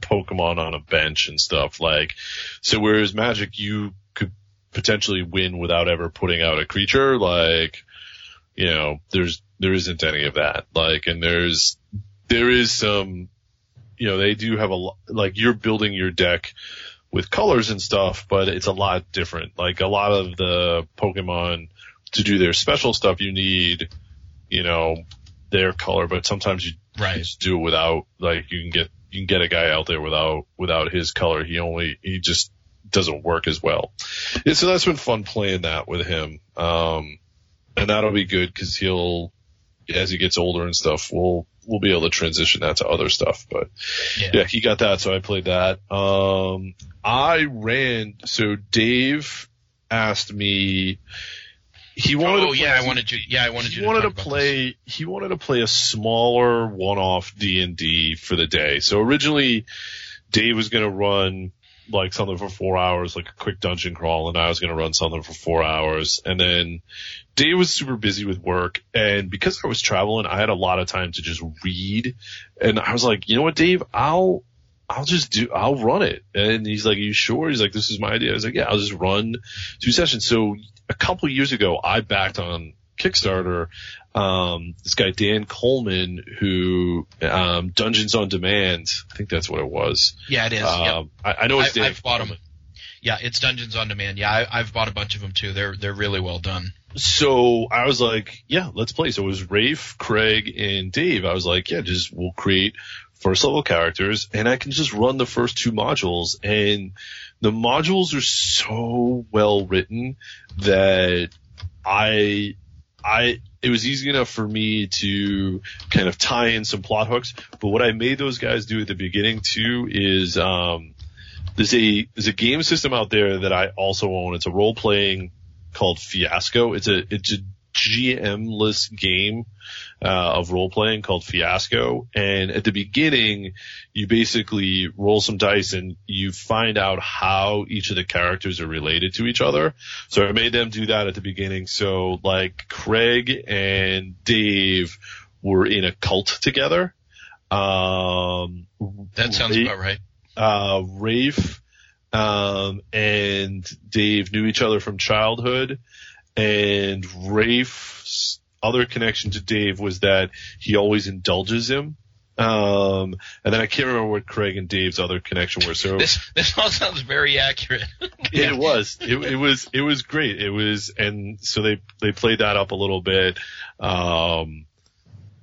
Pokemon on a bench and stuff. Like, so whereas Magic, you could potentially win without ever putting out a creature. Like, you know, there's there isn't any of that. Like, and there's there is some, you know, they do have a like you're building your deck with colors and stuff, but it's a lot different. Like a lot of the Pokemon to do their special stuff, you need, you know, their color, but sometimes you right. just do it without. Like you can get you can get a guy out there without without his color. He only he just doesn't work as well. And so that's been fun playing that with him. Um, and that'll be good because he'll as he gets older and stuff, we'll we'll be able to transition that to other stuff. But yeah, yeah he got that, so I played that. Um, I ran. So Dave asked me. He wanted. Oh yeah, I wanted you. Yeah, I wanted he wanted to, to play. He wanted to play a smaller one-off D and D for the day. So originally, Dave was going to run like something for four hours, like a quick dungeon crawl, and I was going to run something for four hours. And then Dave was super busy with work, and because I was traveling, I had a lot of time to just read. And I was like, you know what, Dave, I'll I'll just do, I'll run it. And he's like, Are you sure? He's like, this is my idea. I was like, yeah, I'll just run two sessions. So a couple years ago, I backed on Kickstarter um, this guy Dan Coleman who um, Dungeons on Demand. I think that's what it was. Yeah, it is. Um, yep. I, I, know it's I, Dan. I've bought them. Yeah, it's Dungeons on Demand. Yeah, I, have bought a bunch of them too. They're they're really well done. So I was like, yeah, let's play. So it was Rafe, Craig, and Dave. I was like, yeah, just we'll create first level characters, and I can just run the first two modules. And the modules are so well written that I I it was easy enough for me to kind of tie in some plot hooks. But what I made those guys do at the beginning too is um, there's a there's a game system out there that I also own. It's a role playing called Fiasco. It's a it's a GM-less game uh, of role playing called Fiasco. And at the beginning, you basically roll some dice and you find out how each of the characters are related to each other. So I made them do that at the beginning. So like Craig and Dave were in a cult together. Um, that sounds Rafe, about right. Uh, Rafe, um, and Dave knew each other from childhood and Rafe's other connection to Dave was that he always indulges him. Um, and then I can't remember what Craig and Dave's other connection were. So this this all sounds very accurate. (laughs) it was. It, it, was. It was great. It was, and so they they played that up a little bit. Um,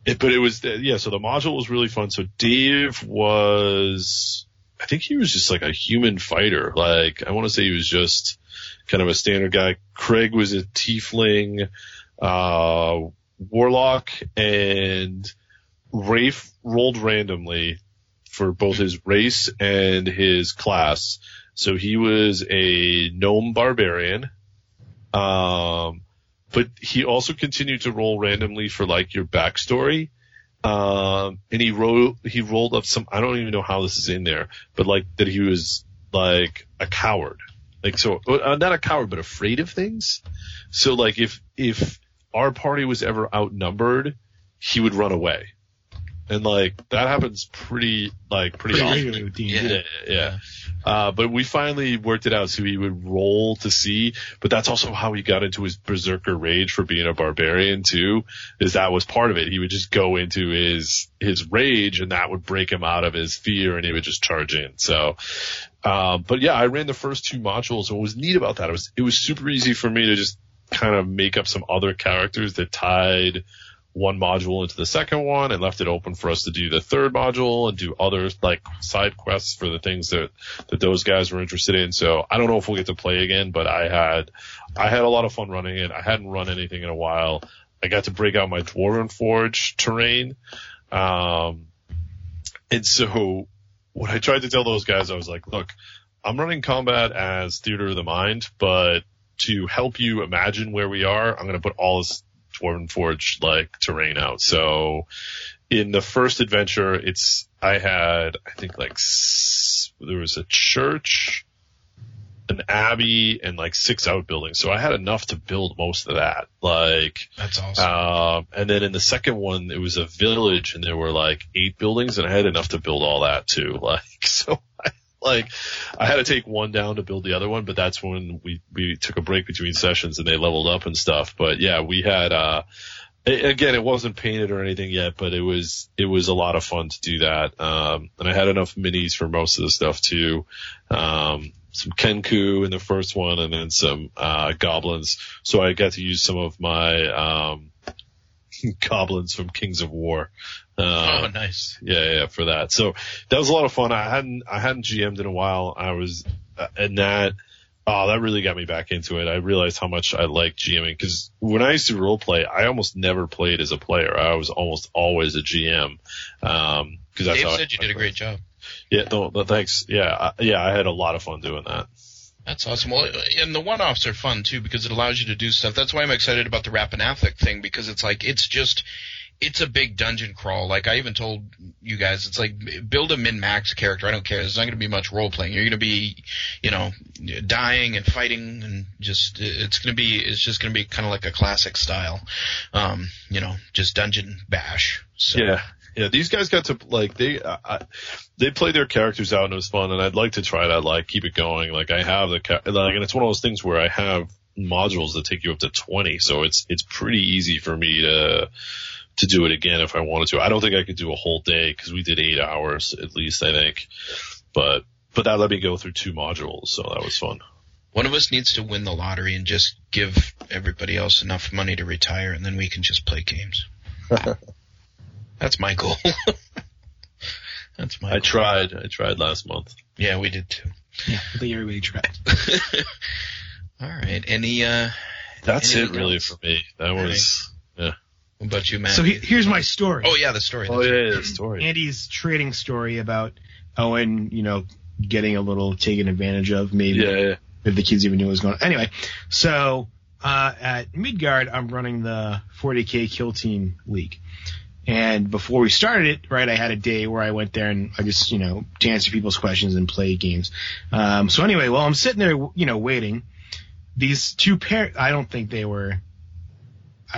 it, but it was yeah. So the module was really fun. So Dave was, I think he was just like a human fighter. Like I want to say he was just kind of a standard guy. Craig was a tiefling, uh, warlock, and Rafe rolled randomly for both his race and his class. So he was a gnome barbarian. Um, but he also continued to roll randomly for like your backstory. Um, and he wrote, he rolled up some, I don't even know how this is in there, but like that he was like a coward. Like so, uh, not a coward, but afraid of things. So like if if our party was ever outnumbered, he would run away. And like that happens pretty like pretty, Pretty often. regularly with D&D. Yeah, yeah. yeah. Uh, but we finally worked it out so he would roll to see. But that's also how he got into his berserker rage for being a barbarian too. Is that was part of it. He would just go into his his rage, and that would break him out of his fear, and he would just charge in. So, um, but yeah, I ran the first two modules. and What was neat about that it was it was super easy for me to just kind of make up some other characters that tied one module into the second one and left it open for us to do the third module and do other like side quests for the things that that those guys were interested in. So I don't know if we'll get to play again, but I had I had a lot of fun running it. I hadn't run anything in a while. I got to break out my Dwarven Forge terrain. Um, and so what I tried to tell those guys, I was like, look, I'm running combat as Theater of the Mind, but to help you imagine where we are, I'm going to put all this Dwarven Forge like terrain out. So in the first adventure, it's, I had, I think like, there was a church, an abbey, and like six outbuildings. So I had enough to build most of that. Like, That's awesome. um, and then in the second one, it was a village and there were like eight buildings and I had enough to build all that too. (laughs) Like, so I, like, I had to take one down to build the other one, but that's when we, we took a break between sessions and they leveled up and stuff. But yeah, we had, uh, a- again, it wasn't painted or anything yet, but it was, it was a lot of fun to do that. Um, and I had enough minis for most of the stuff too. Um, some Kenku in the first one and then some, uh, goblins. So I got to use some of my, um, (laughs) goblins from Kings of War. Uh, oh, nice. yeah, yeah, for that. So that was a lot of fun. I hadn't, I hadn't GM'd in a while. I was, uh, and that, oh, that really got me back into it. I realized how much I like GMing because when I used to role play, I almost never played as a player. I was almost always a GM. Um, cause that's Dave how I- said you did a great job. Yeah, no, no, thanks. Yeah, I, yeah, I had a lot of fun doing that. That's awesome. Well, and the one-offs are fun too because it allows you to do stuff. That's why I'm excited about the Rappan Athuk thing because it's like it's just it's a big dungeon crawl. Like I even told you guys, it's like build a min-max character. I don't care. There's not going to be much role playing. You're going to be, you know, dying and fighting and just it's going to be it's just going to be kind of like a classic style, um, you know, just dungeon bash. So, Yeah. Yeah, these guys got to like they I, they played their characters out and it was fun and I'd like to try that. like keep it going. Like I have the like and it's one of those things where I have modules that take you up to 20, so it's it's pretty easy for me to to do it again if I wanted to. I don't think I could do a whole day cuz we did 8 hours at least I think. But but that let me go through two modules, so that was fun. One of us needs to win the lottery and just give everybody else enough money to retire, and then we can just play games. (laughs) That's my goal. (laughs) That's my. I goal. tried. I tried last month. Yeah, we did too. Yeah, I think everybody tried. (laughs) All right. Any? uh That's it anything really else? for me. That was yeah. What about you, Matt? So he, here's my story. oh yeah, the story. Oh yeah, yeah, the story. Andy's trading story about Owen, you know, getting a little taken advantage of, maybe Yeah, yeah. if the kids even knew what was going on. Anyway, so uh, at Midgard, I'm running the 40k Kill Team League. And before we started it, right, I had a day where I went there and I just, you know, to answer people's questions and play games. Um, so anyway, while I'm sitting there, you know, waiting, these two pair, I don't think they were,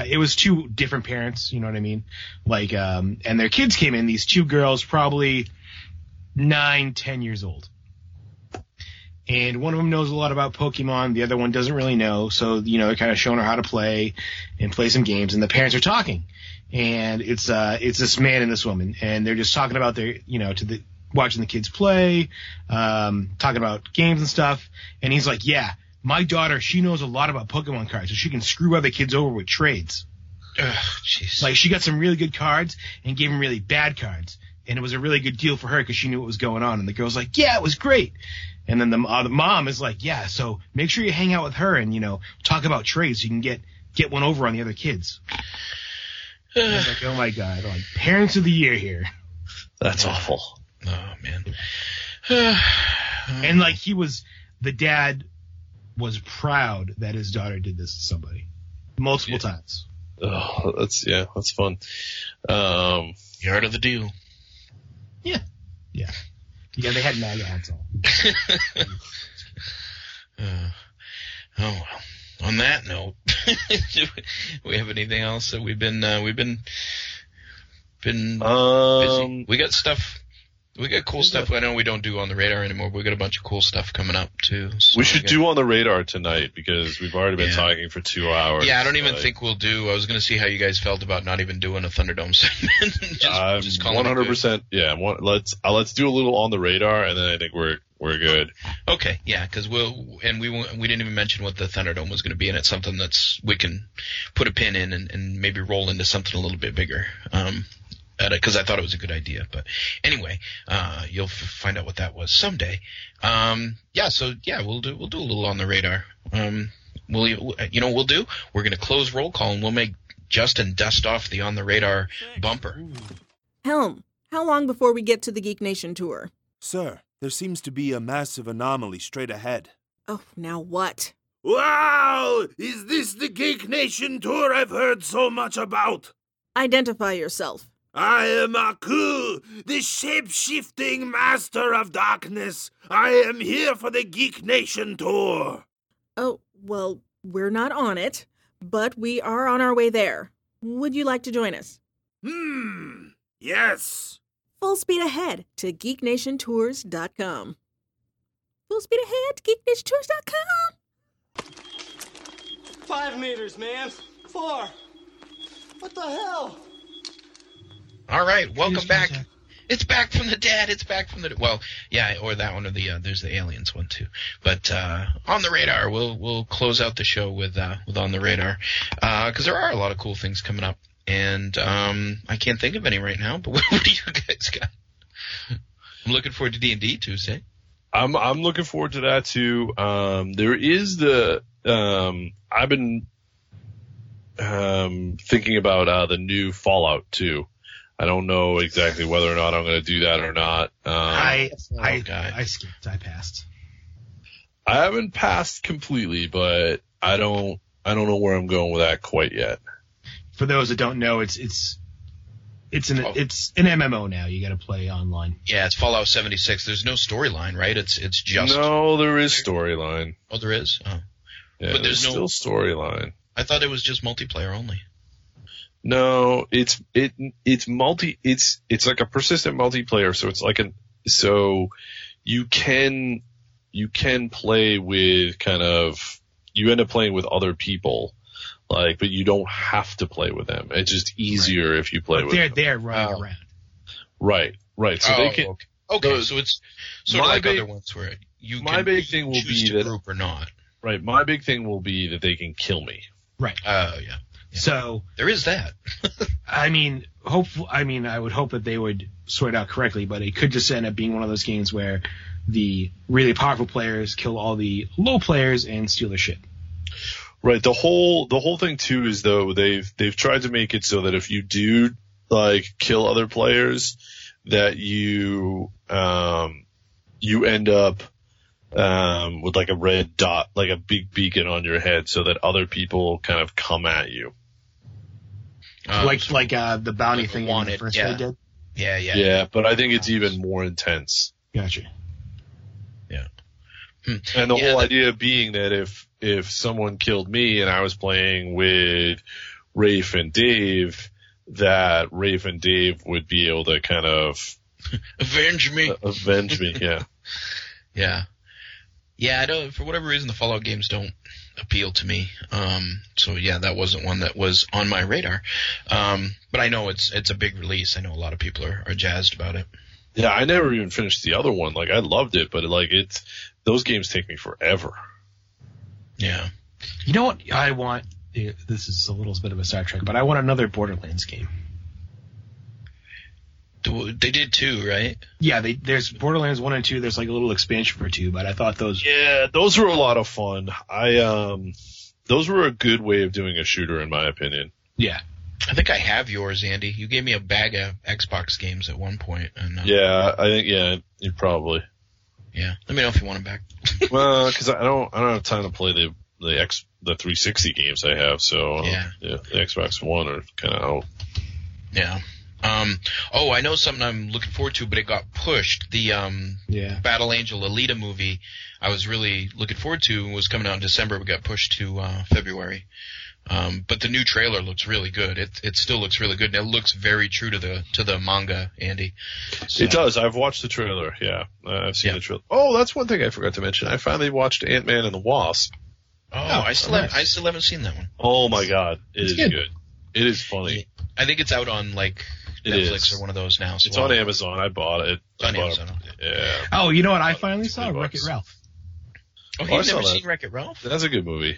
it was two different parents, you know what I mean? Like, um, and their kids came in, these two girls, probably nine, ten years old and one of them knows a lot about Pokemon. The other one doesn't really know. So, you know, they're kind of showing her how to play and play some games and the parents are talking and it's, uh, it's this man and this woman and they're just talking about their, you know, to the, watching the kids play, um, talking about games and stuff. And he's like, yeah, my daughter, she knows a lot about Pokemon cards so she can screw other kids over with trades. Ugh. Like she got some really good cards and gave him really bad cards. And it was a really good deal for her because she knew what was going on. And the girl's like, yeah, it was great. And then the, uh, the mom is like, yeah, so make sure you hang out with her and, you know, talk about trades so you can get, get one over on the other kids. And I was like, oh my God, like parents of the year here. That's awful. oh man. (sighs) And like he was, the dad was proud that his daughter did this to somebody multiple times. Oh, that's yeah, that's fun. Um, the art of the deal. Yeah. Yeah. Yeah, they had MAGA hats on. (laughs) Uh, oh well. On that note, (laughs) do we have anything else that we've been uh, we've been been Um, busy. We got stuff. We got cool stuff. I know we don't do on the radar anymore. but We got a bunch of cool stuff coming up too. so we should got- do on the radar tonight because we've already been Yeah. talking for two hours. Yeah, I don't even Like, think we'll do. I was going to see how you guys felt about not even doing a Thunderdome (laughs) segment. just, I'm just calling one hundred percent. Yeah, one, let's uh, let's do a little on the radar, and then I think we're we're good. Okay, yeah, because we'll and we we didn't even mention what the Thunderdome was going to be, and it's something that's we can put a pin in and, and maybe roll into something a little bit bigger. Um, because I thought it was a good idea, but anyway, uh, you'll f- find out what that was someday. Um, yeah, so yeah, we'll do we'll do a little on the radar. Um, we'll you know what we'll do we're going to close roll call and we'll make Justin dust off the on the radar bumper. Helm, how long before we get to the Geek Nation tour? Sir, there seems to be a massive anomaly straight ahead. Oh, now what? Wow! Is this the Geek Nation tour I've heard so much about? Identify yourself. I am Aku, the shape shifting master of darkness. I am here for the Geek Nation tour. Oh, well, we're not on it, but we are on our way there. Would you like to join us? Hmm, yes. Full speed ahead to geeknationtours.com. Full speed ahead to geeknationtours.com. Five meters, man. Four. What the hell? All right, welcome back. It's back from the dead. It's back from the well, yeah, or that one or the uh, there's the aliens one too. But uh, on the radar, we'll we'll close out the show with uh, with on the radar because there are a lot of cool things coming up, and um, I can't think of any right now. But what, (laughs) what do you guys got? I'm looking forward to D and D Tuesday. I'm I'm looking forward to that too. Um, there is the um, I've been um, thinking about uh, the new Fallout too. I don't know exactly whether or not I'm going to do that or not. Um, I I, guy. I skipped. I passed. I haven't passed completely, but I don't I don't know where I'm going with that quite yet. For those that don't know, it's it's it's an Oh. it's an MMO now. You got to play online. Yeah, it's Fallout 76. There's no storyline, right? It's it's just no, there is storyline. oh, there is. Oh, Yeah, But there's there's no- still storyline. I thought it was just multiplayer only. No, it's it it's multi it's it's like a persistent multiplayer, so it's like an so you can you can play with kind of you end up playing with other people, like but you don't have to play with them. It's just easier if you play But with they're them. they're running Oh. around. Right, right. So Oh, they can okay. Okay, the- so it's sort of like big- other ones where you my can big thing will choose be to that- group or not. right. My big thing will be that they can kill me. Right. Oh yeah, So there is that. (laughs) I mean, hopeful. I mean, I would hope that they would sort it out correctly, but it could just end up being one of those games where the really powerful players kill all the low players and steal their shit. Right. The whole the whole thing too is though they've they've tried to make it so that if you do like kill other players, that you um you end up um with like a red dot, like a big beacon on your head, so that other people kind of come at you. Um, like like uh, the bounty like thing in the wanted, first yeah. Red Dead. yeah, yeah, Yeah, but I think it's even more intense. Gotcha. And the Yeah, whole that- idea being that if if someone killed me and I was playing with Rafe and Dave, that Rafe and Dave would be able to kind of (laughs) Avenge me. (laughs) avenge me. Yeah. (laughs) Yeah, yeah. I don't. For whatever reason, the Fallout games don't appeal to me. Um, so yeah, that wasn't one that was on my radar. Um, but I know it's it's a big release. I know a lot of people are, are jazzed about it. Yeah, I never even finished the other one. Like I loved it, but like it's those games take me forever. Yeah. You know what I want? This is a little bit of a sidetrack, but I want another Borderlands game. Do- They did too, right? Yeah, they, there's Borderlands one and two. There's like a little expansion for two, but I thought those. Yeah, those were a lot of fun. I um those were a good way of doing a shooter in my opinion. Yeah. I think I have yours, Andy. You gave me a bag of Xbox games at one point, and uh, Yeah, I think yeah, you probably. yeah. Let me know if you want them back. (laughs) well, because I don't I don't have time to play the the X the 360 games I have, so uh, Yeah. the Xbox One are kind of out. Yeah. Um. Oh, I know something I'm looking forward to, but it got pushed. The um Yeah. Battle Angel Alita movie I was really looking forward to was coming out in December, but got pushed to uh, February. Um, but the new trailer looks really good. It it still looks really good. And it looks very true to the to the manga, Andy. So- It does. I've watched the trailer. Yeah, uh, I've seen the trailer. Oh, that's one thing I forgot to mention. I finally watched Ant Man and the Wasp. Oh, I still have, I still haven't seen that one. Oh my god, it It's is good. good. It is funny. I think it's out on like It Netflix is. or one of those now. So It's on Amazon. I bought it. It's on I bought Amazon. It. Yeah. Oh, you know what? I finally saw Wreck It Ralph. Oh, Oh, I you've never that. seen Wreck It Ralph? That's a good movie.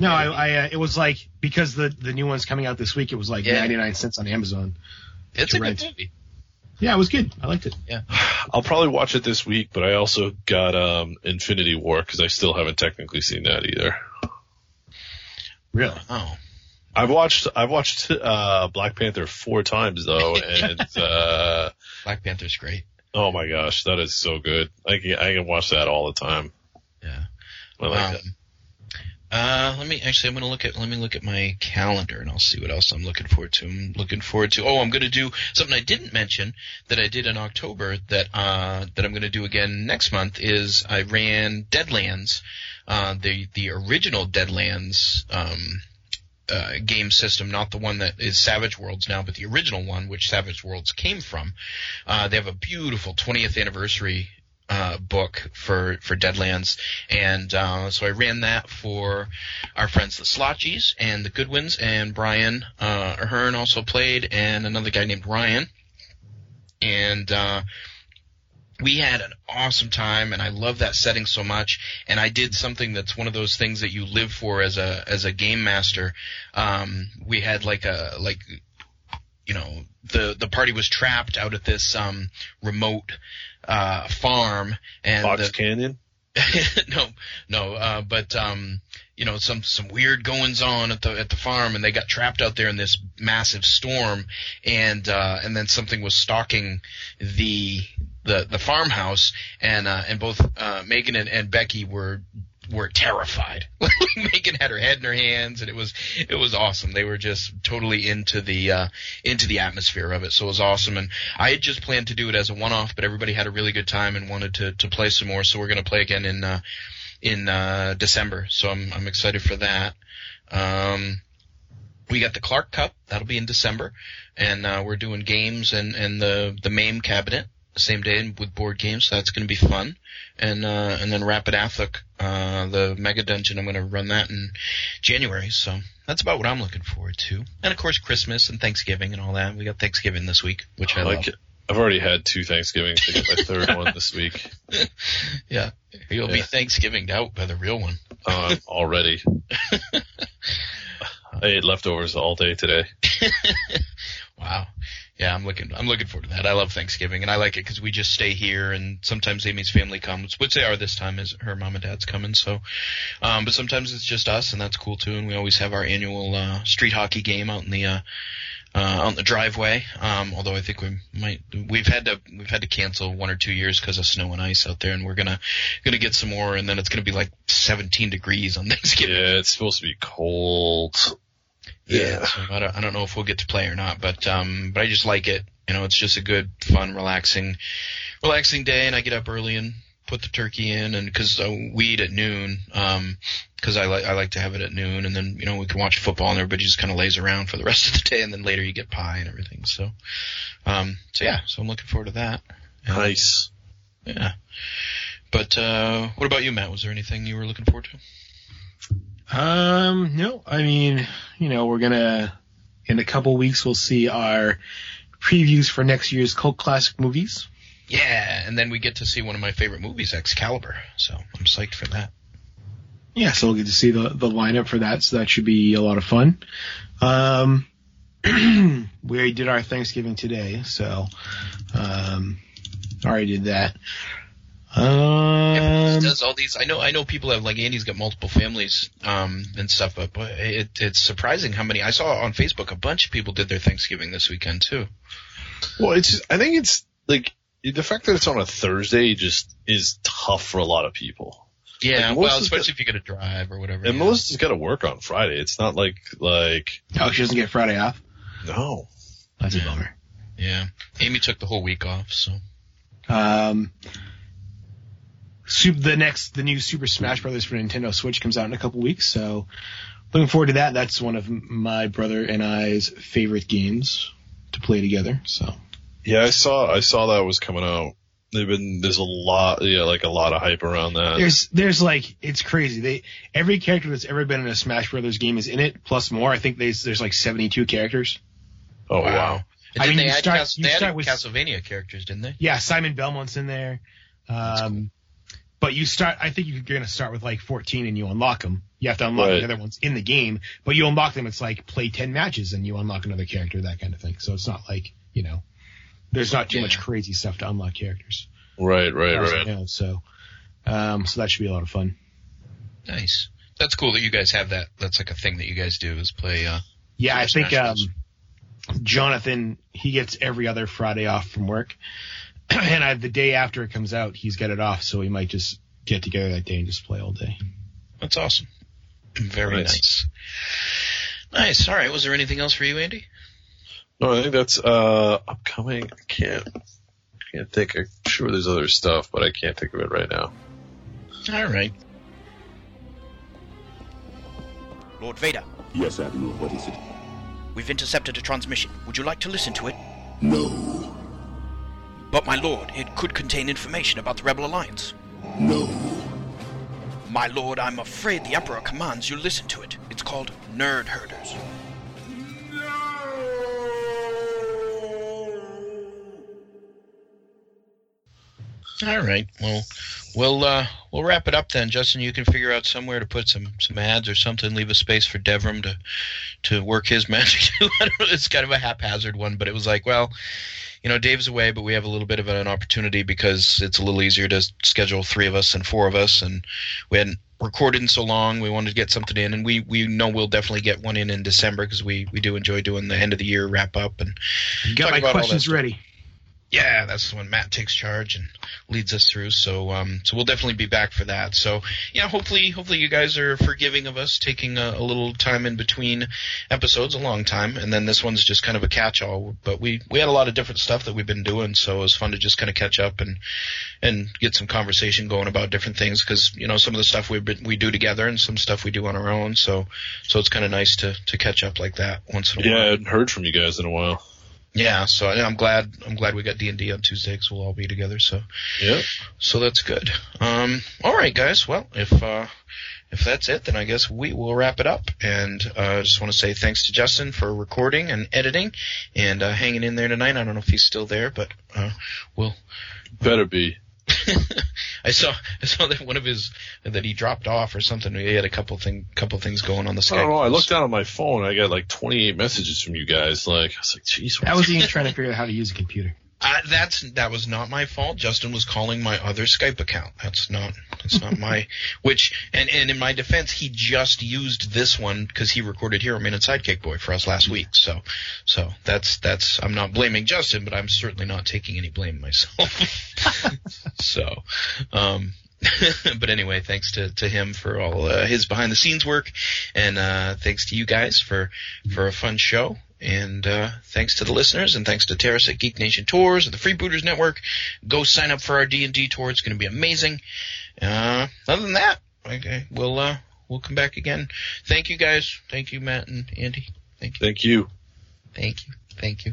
No, I, I uh, it was like because the the new one's coming out this week. It was like Yeah. 99 cents on Amazon. It's a rent. good movie. Yeah, it was good. I liked it. Yeah. (sighs) I'll probably watch it this week, but I also got um Infinity War because I still haven't technically seen that either. Really? Oh. I've watched I've watched uh Black Panther four times though, and (laughs) uh Black Panther's great. oh my gosh, that is so good. I can I can watch that all the time. Yeah. I like Um, that. Uh, let me actually. I'm gonna look at. Let me look at my calendar, and I'll see what else I'm looking forward to. I'm looking forward to. Oh, I'm gonna do something I didn't mention that I did in October that uh that I'm gonna do again next month. Is I ran Deadlands, uh the the original Deadlands um uh, game system, not the one that is Savage Worlds now, but the original one, which Savage Worlds came from. Uh, they have a beautiful 20th anniversary uh, book for for Deadlands, and uh, so I ran that for our friends the Slotchies and the Goodwins, and Brian uh, Ahern also played, and another guy named Ryan, and. We had an awesome time and I love that setting so much and I did something that's one of those things that you live for as a as a game master um we had like a like you know the the party was trapped out at this um remote uh farm and Fox the, Canyon. (laughs) no, no, uh, but um, you know, some some weird goings on at the at the farm, and they got trapped out there in this massive storm, and uh, and then something was stalking the the the farmhouse, and uh, and both uh, Megan and, and Becky were were terrified. (laughs) Megan had her head in her hands, and it was it was awesome. They were just totally into the uh, into the atmosphere of it, so it was awesome. And I had just planned to do it as a one off, but everybody had a really good time and wanted to to play some more. So we're gonna play again in uh, in uh, December. So I'm I'm excited for that. Um, we got the Clark Cup that'll be in December, and uh, we're doing games and and the the MAME cabinet same day with board games. So that's going to be fun. And uh, and then Rappan Athuk, uh, the Mega Dungeon. I'm going to run that in January. So that's about what I'm looking forward to. And of course Christmas and Thanksgiving and all that. We got Thanksgiving this week, which I, I love. like it. I've already had two Thanksgivings. I get my third (laughs) one this week. Yeah, you'll be Yeah. Thanksgiving out by the real one. Um, (laughs) already. (laughs) I ate leftovers all day today. Wow. Yeah, I'm looking. I'm looking forward to that. I love Thanksgiving, and I like it because we just stay here, and sometimes Amy's family comes, which they are this time, as her mom and dad's coming. So, um, but sometimes it's just us, and that's cool too. And we always have our annual uh, street hockey game out in the uh, uh, in the driveway. Um, although I think we might, we've had to we've had to cancel one or two years because of snow and ice out there, and we're gonna gonna get some more, and then it's gonna be like 17 degrees on (laughs) Thanksgiving. Yeah, it's supposed to be cold. Yeah, so I don't, I don't know if we'll get to play or not, but um, but I just like it. You know, it's just a good, fun, relaxing, relaxing day, and I get up early and put the turkey in, and because uh, we eat at noon, um, because I like I like to have it at noon, and then you know we can watch football, and everybody just kind of lays around for the (laughs) rest of the day, and then later you get pie and everything. So, um, so yeah, so I'm looking forward to that. And, Nice. Yeah. But uh, what about you, Matt? Was there anything you were looking forward to? Um, no, I mean, you know, we're gonna in a couple weeks we'll see our previews for next year's cult classic movies. Yeah, and then we get to see one of my favorite movies, Excalibur. So I'm psyched for that. Yeah, so we'll get to see the the lineup for that, so that should be a lot of fun. Um, (clears throat) we already did our Thanksgiving today, so um, already did that. Um, does all these? I know, I know people have like Andy's got multiple families um, and stuff, but boy, it, it's surprising how many. I saw on Facebook a bunch of people did their Thanksgiving this weekend too. Well, it's just, I think it's like the fact that it's on a Thursday just is tough for a lot of people. Yeah, Like, well, Melissa's especially if you got to drive or whatever. And yeah. Melissa's got to work on Friday. It's not like like oh, she doesn't get Friday off. no. That's a bummer. Yeah, Amy took the whole week off, so Um, Super, the next, the new Super Smash Brothers for Nintendo Switch comes out in a couple weeks, so looking forward to that. That's one of my brother and I's favorite games to play together. So Yeah, I saw I saw that was coming out. They've been there's a lot yeah like a lot of hype around that. there's, there's like, it's crazy. They every character that's ever been in a Smash Brothers game is in it, plus more. I think there's there's like 72 characters. oh wow. And I mean, they, you add start- Cas- you they start added with- Castlevania characters, didn't they? Yeah, Simon Belmont's in there. Um, but you start, I think you're going to start with like 14 and you unlock them. You have to unlock Right. the other ones in the game, but you unlock them. It's like play 10 matches and you unlock another character, that kind of thing. So it's not like, you know, there's not too Yeah. much crazy stuff to unlock characters. Right, right, right. know, so, um, so that should be a lot of fun. Nice. That's cool that you guys have that. That's like a thing that you guys do is play. Uh, Yeah, I think, um, Jonathan, he gets every other Friday off from work. (clears throat) and I, the day after it comes out, he's got it off. So we might just get together that day and just play all day. that's awesome. (clears throat) Very Nice. nice. Nice. All right. Was there anything else for you, Andy? No, I think that's uh upcoming. I can't can't think. I'm sure there's other stuff, but I can't think of it right now. All right. Lord Vader, Yes, Admiral, what is it? we've intercepted a transmission. Would you like to listen to it? No. But, my lord, it could contain information about the Rebel Alliance. No. My lord, I'm afraid the Emperor commands you listen to it. It's called Nerd Herders. All right. Well, we'll uh, we'll wrap it up then, Justin. You can figure out somewhere to put some some ads or something. Leave a space for Devram to to work his (laughs) magic. too. I don't know, it's kind of a haphazard one, but it was like, well, you know, Dave's away, but we have a little bit of an opportunity because it's a little easier to schedule three of us and four of us, and we hadn't recorded in so long. We wanted to get something in, and we we know we'll definitely get one in in December because we we do enjoy doing the end of the year wrap up and You got my questions ready. Yeah, that's when Matt takes charge and leads us through. So, um, so we'll definitely be back for that. So, yeah, hopefully, hopefully you guys are forgiving of us taking a, a little time in between episodes, a long time, and then this one's just kind of a catch-all. But we we had a lot of different stuff that we've been doing, so it was fun to just kind of catch up and and get some conversation going about different things because you know some of the stuff we we do together and some stuff we do on our own. So, so it's kind of nice to to catch up like that once in a Yeah, I hadn't heard from you guys in a while. Yeah, so I'm glad I'm glad we got D and D on Tuesday because we'll all be together. So Yeah. so that's good. Um, all right, guys. Well, if uh, if that's it, then I guess we will wrap it up. And uh, I just want to say thanks to Justin for recording and editing and uh, hanging in there tonight. I don't know if he's still there, but uh, we'll. Better be. (laughs) I saw I saw that one of his that he dropped off or something. He had a couple thing couple things going on the I Skype. don't know. I looked down on my phone. I got like 28 messages from you guys. Like I was like, jeez. I was even trying to figure out how to use a computer. Uh, that's that was not my fault. Justin was calling my other Skype account. That's not that's not (laughs) my which and and in my defense, he just used this one because he recorded Hero Man and Sidekick Boy for us last week. So so that's that's I'm not blaming Justin, but I'm certainly not taking any blame myself. (laughs) so um (laughs) but anyway, thanks to, to him for all uh, his behind the scenes work, and uh, thanks to you guys for for a fun show. And uh, thanks to the listeners, and thanks to Terrace at Geek Nation Tours and the Freebooters Network. Go sign up for our D and D tour; it's going to be amazing. Uh, other than that, okay, we'll uh, we'll come back again. Thank you guys. Thank you, Matt and Andy. Thank you. Thank you. Thank you. Thank you.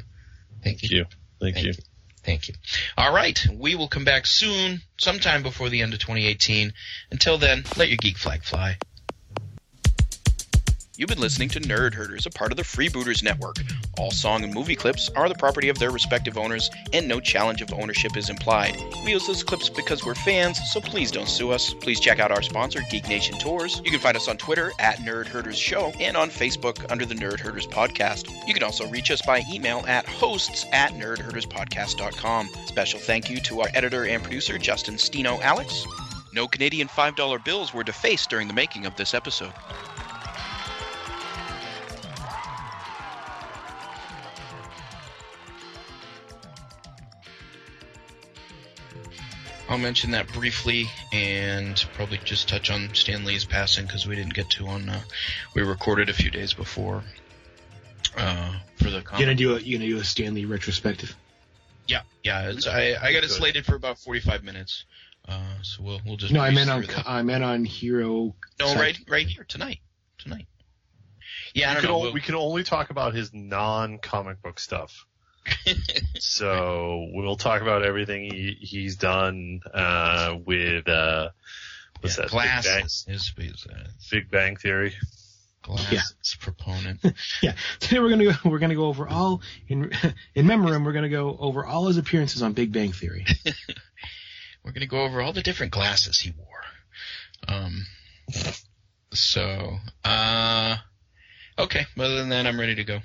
Thank you. Thank, Thank you. Thank you. All right, we will come back soon, sometime before the end of 2018. Until then, let your geek flag fly. You've been listening to Nerd Herders, a part of the Freebooters Network. All song and movie clips are the property of their respective owners, and no challenge of ownership is implied. We use those clips because we're fans, so please don't sue us. Please check out our sponsor, Geek Nation Tours. You can find us on Twitter at Nerd Herders Show and on Facebook under the Nerd Herders Podcast. You can also reach us by email at hosts at nerdherderspodcast.com. Special thank you to our editor and producer, Justin Stino Alex. No Canadian $5 bills were defaced during the making of this episode. I'll mention that briefly and probably just touch on Stan Lee's passing because we didn't get to on. Uh, we recorded a few days before uh, for the. You Comic. gonna do a you gonna do a Stan Lee retrospective? Yeah, yeah. It's, I I got it slated for about 45 minutes. Uh, so we'll we'll just No, I breeze meant on through that. I meant on Hero. no Psych- right right here tonight tonight. Yeah, I we don't can, know. o- we'll- we can only talk about his non-comic book stuff. So we'll talk about everything he, he's done uh, with uh, what's yeah, that? glasses. His, his, uh, Big Bang, Big Bang Theory. glasses proponent. (laughs) Yeah, today we're gonna go, we're gonna go over all in in memoriam. We're gonna go over all his appearances on Big Bang Theory. (laughs) We're gonna go over all the different glasses he wore. Um, so, uh, okay. Other than that, I'm ready to go.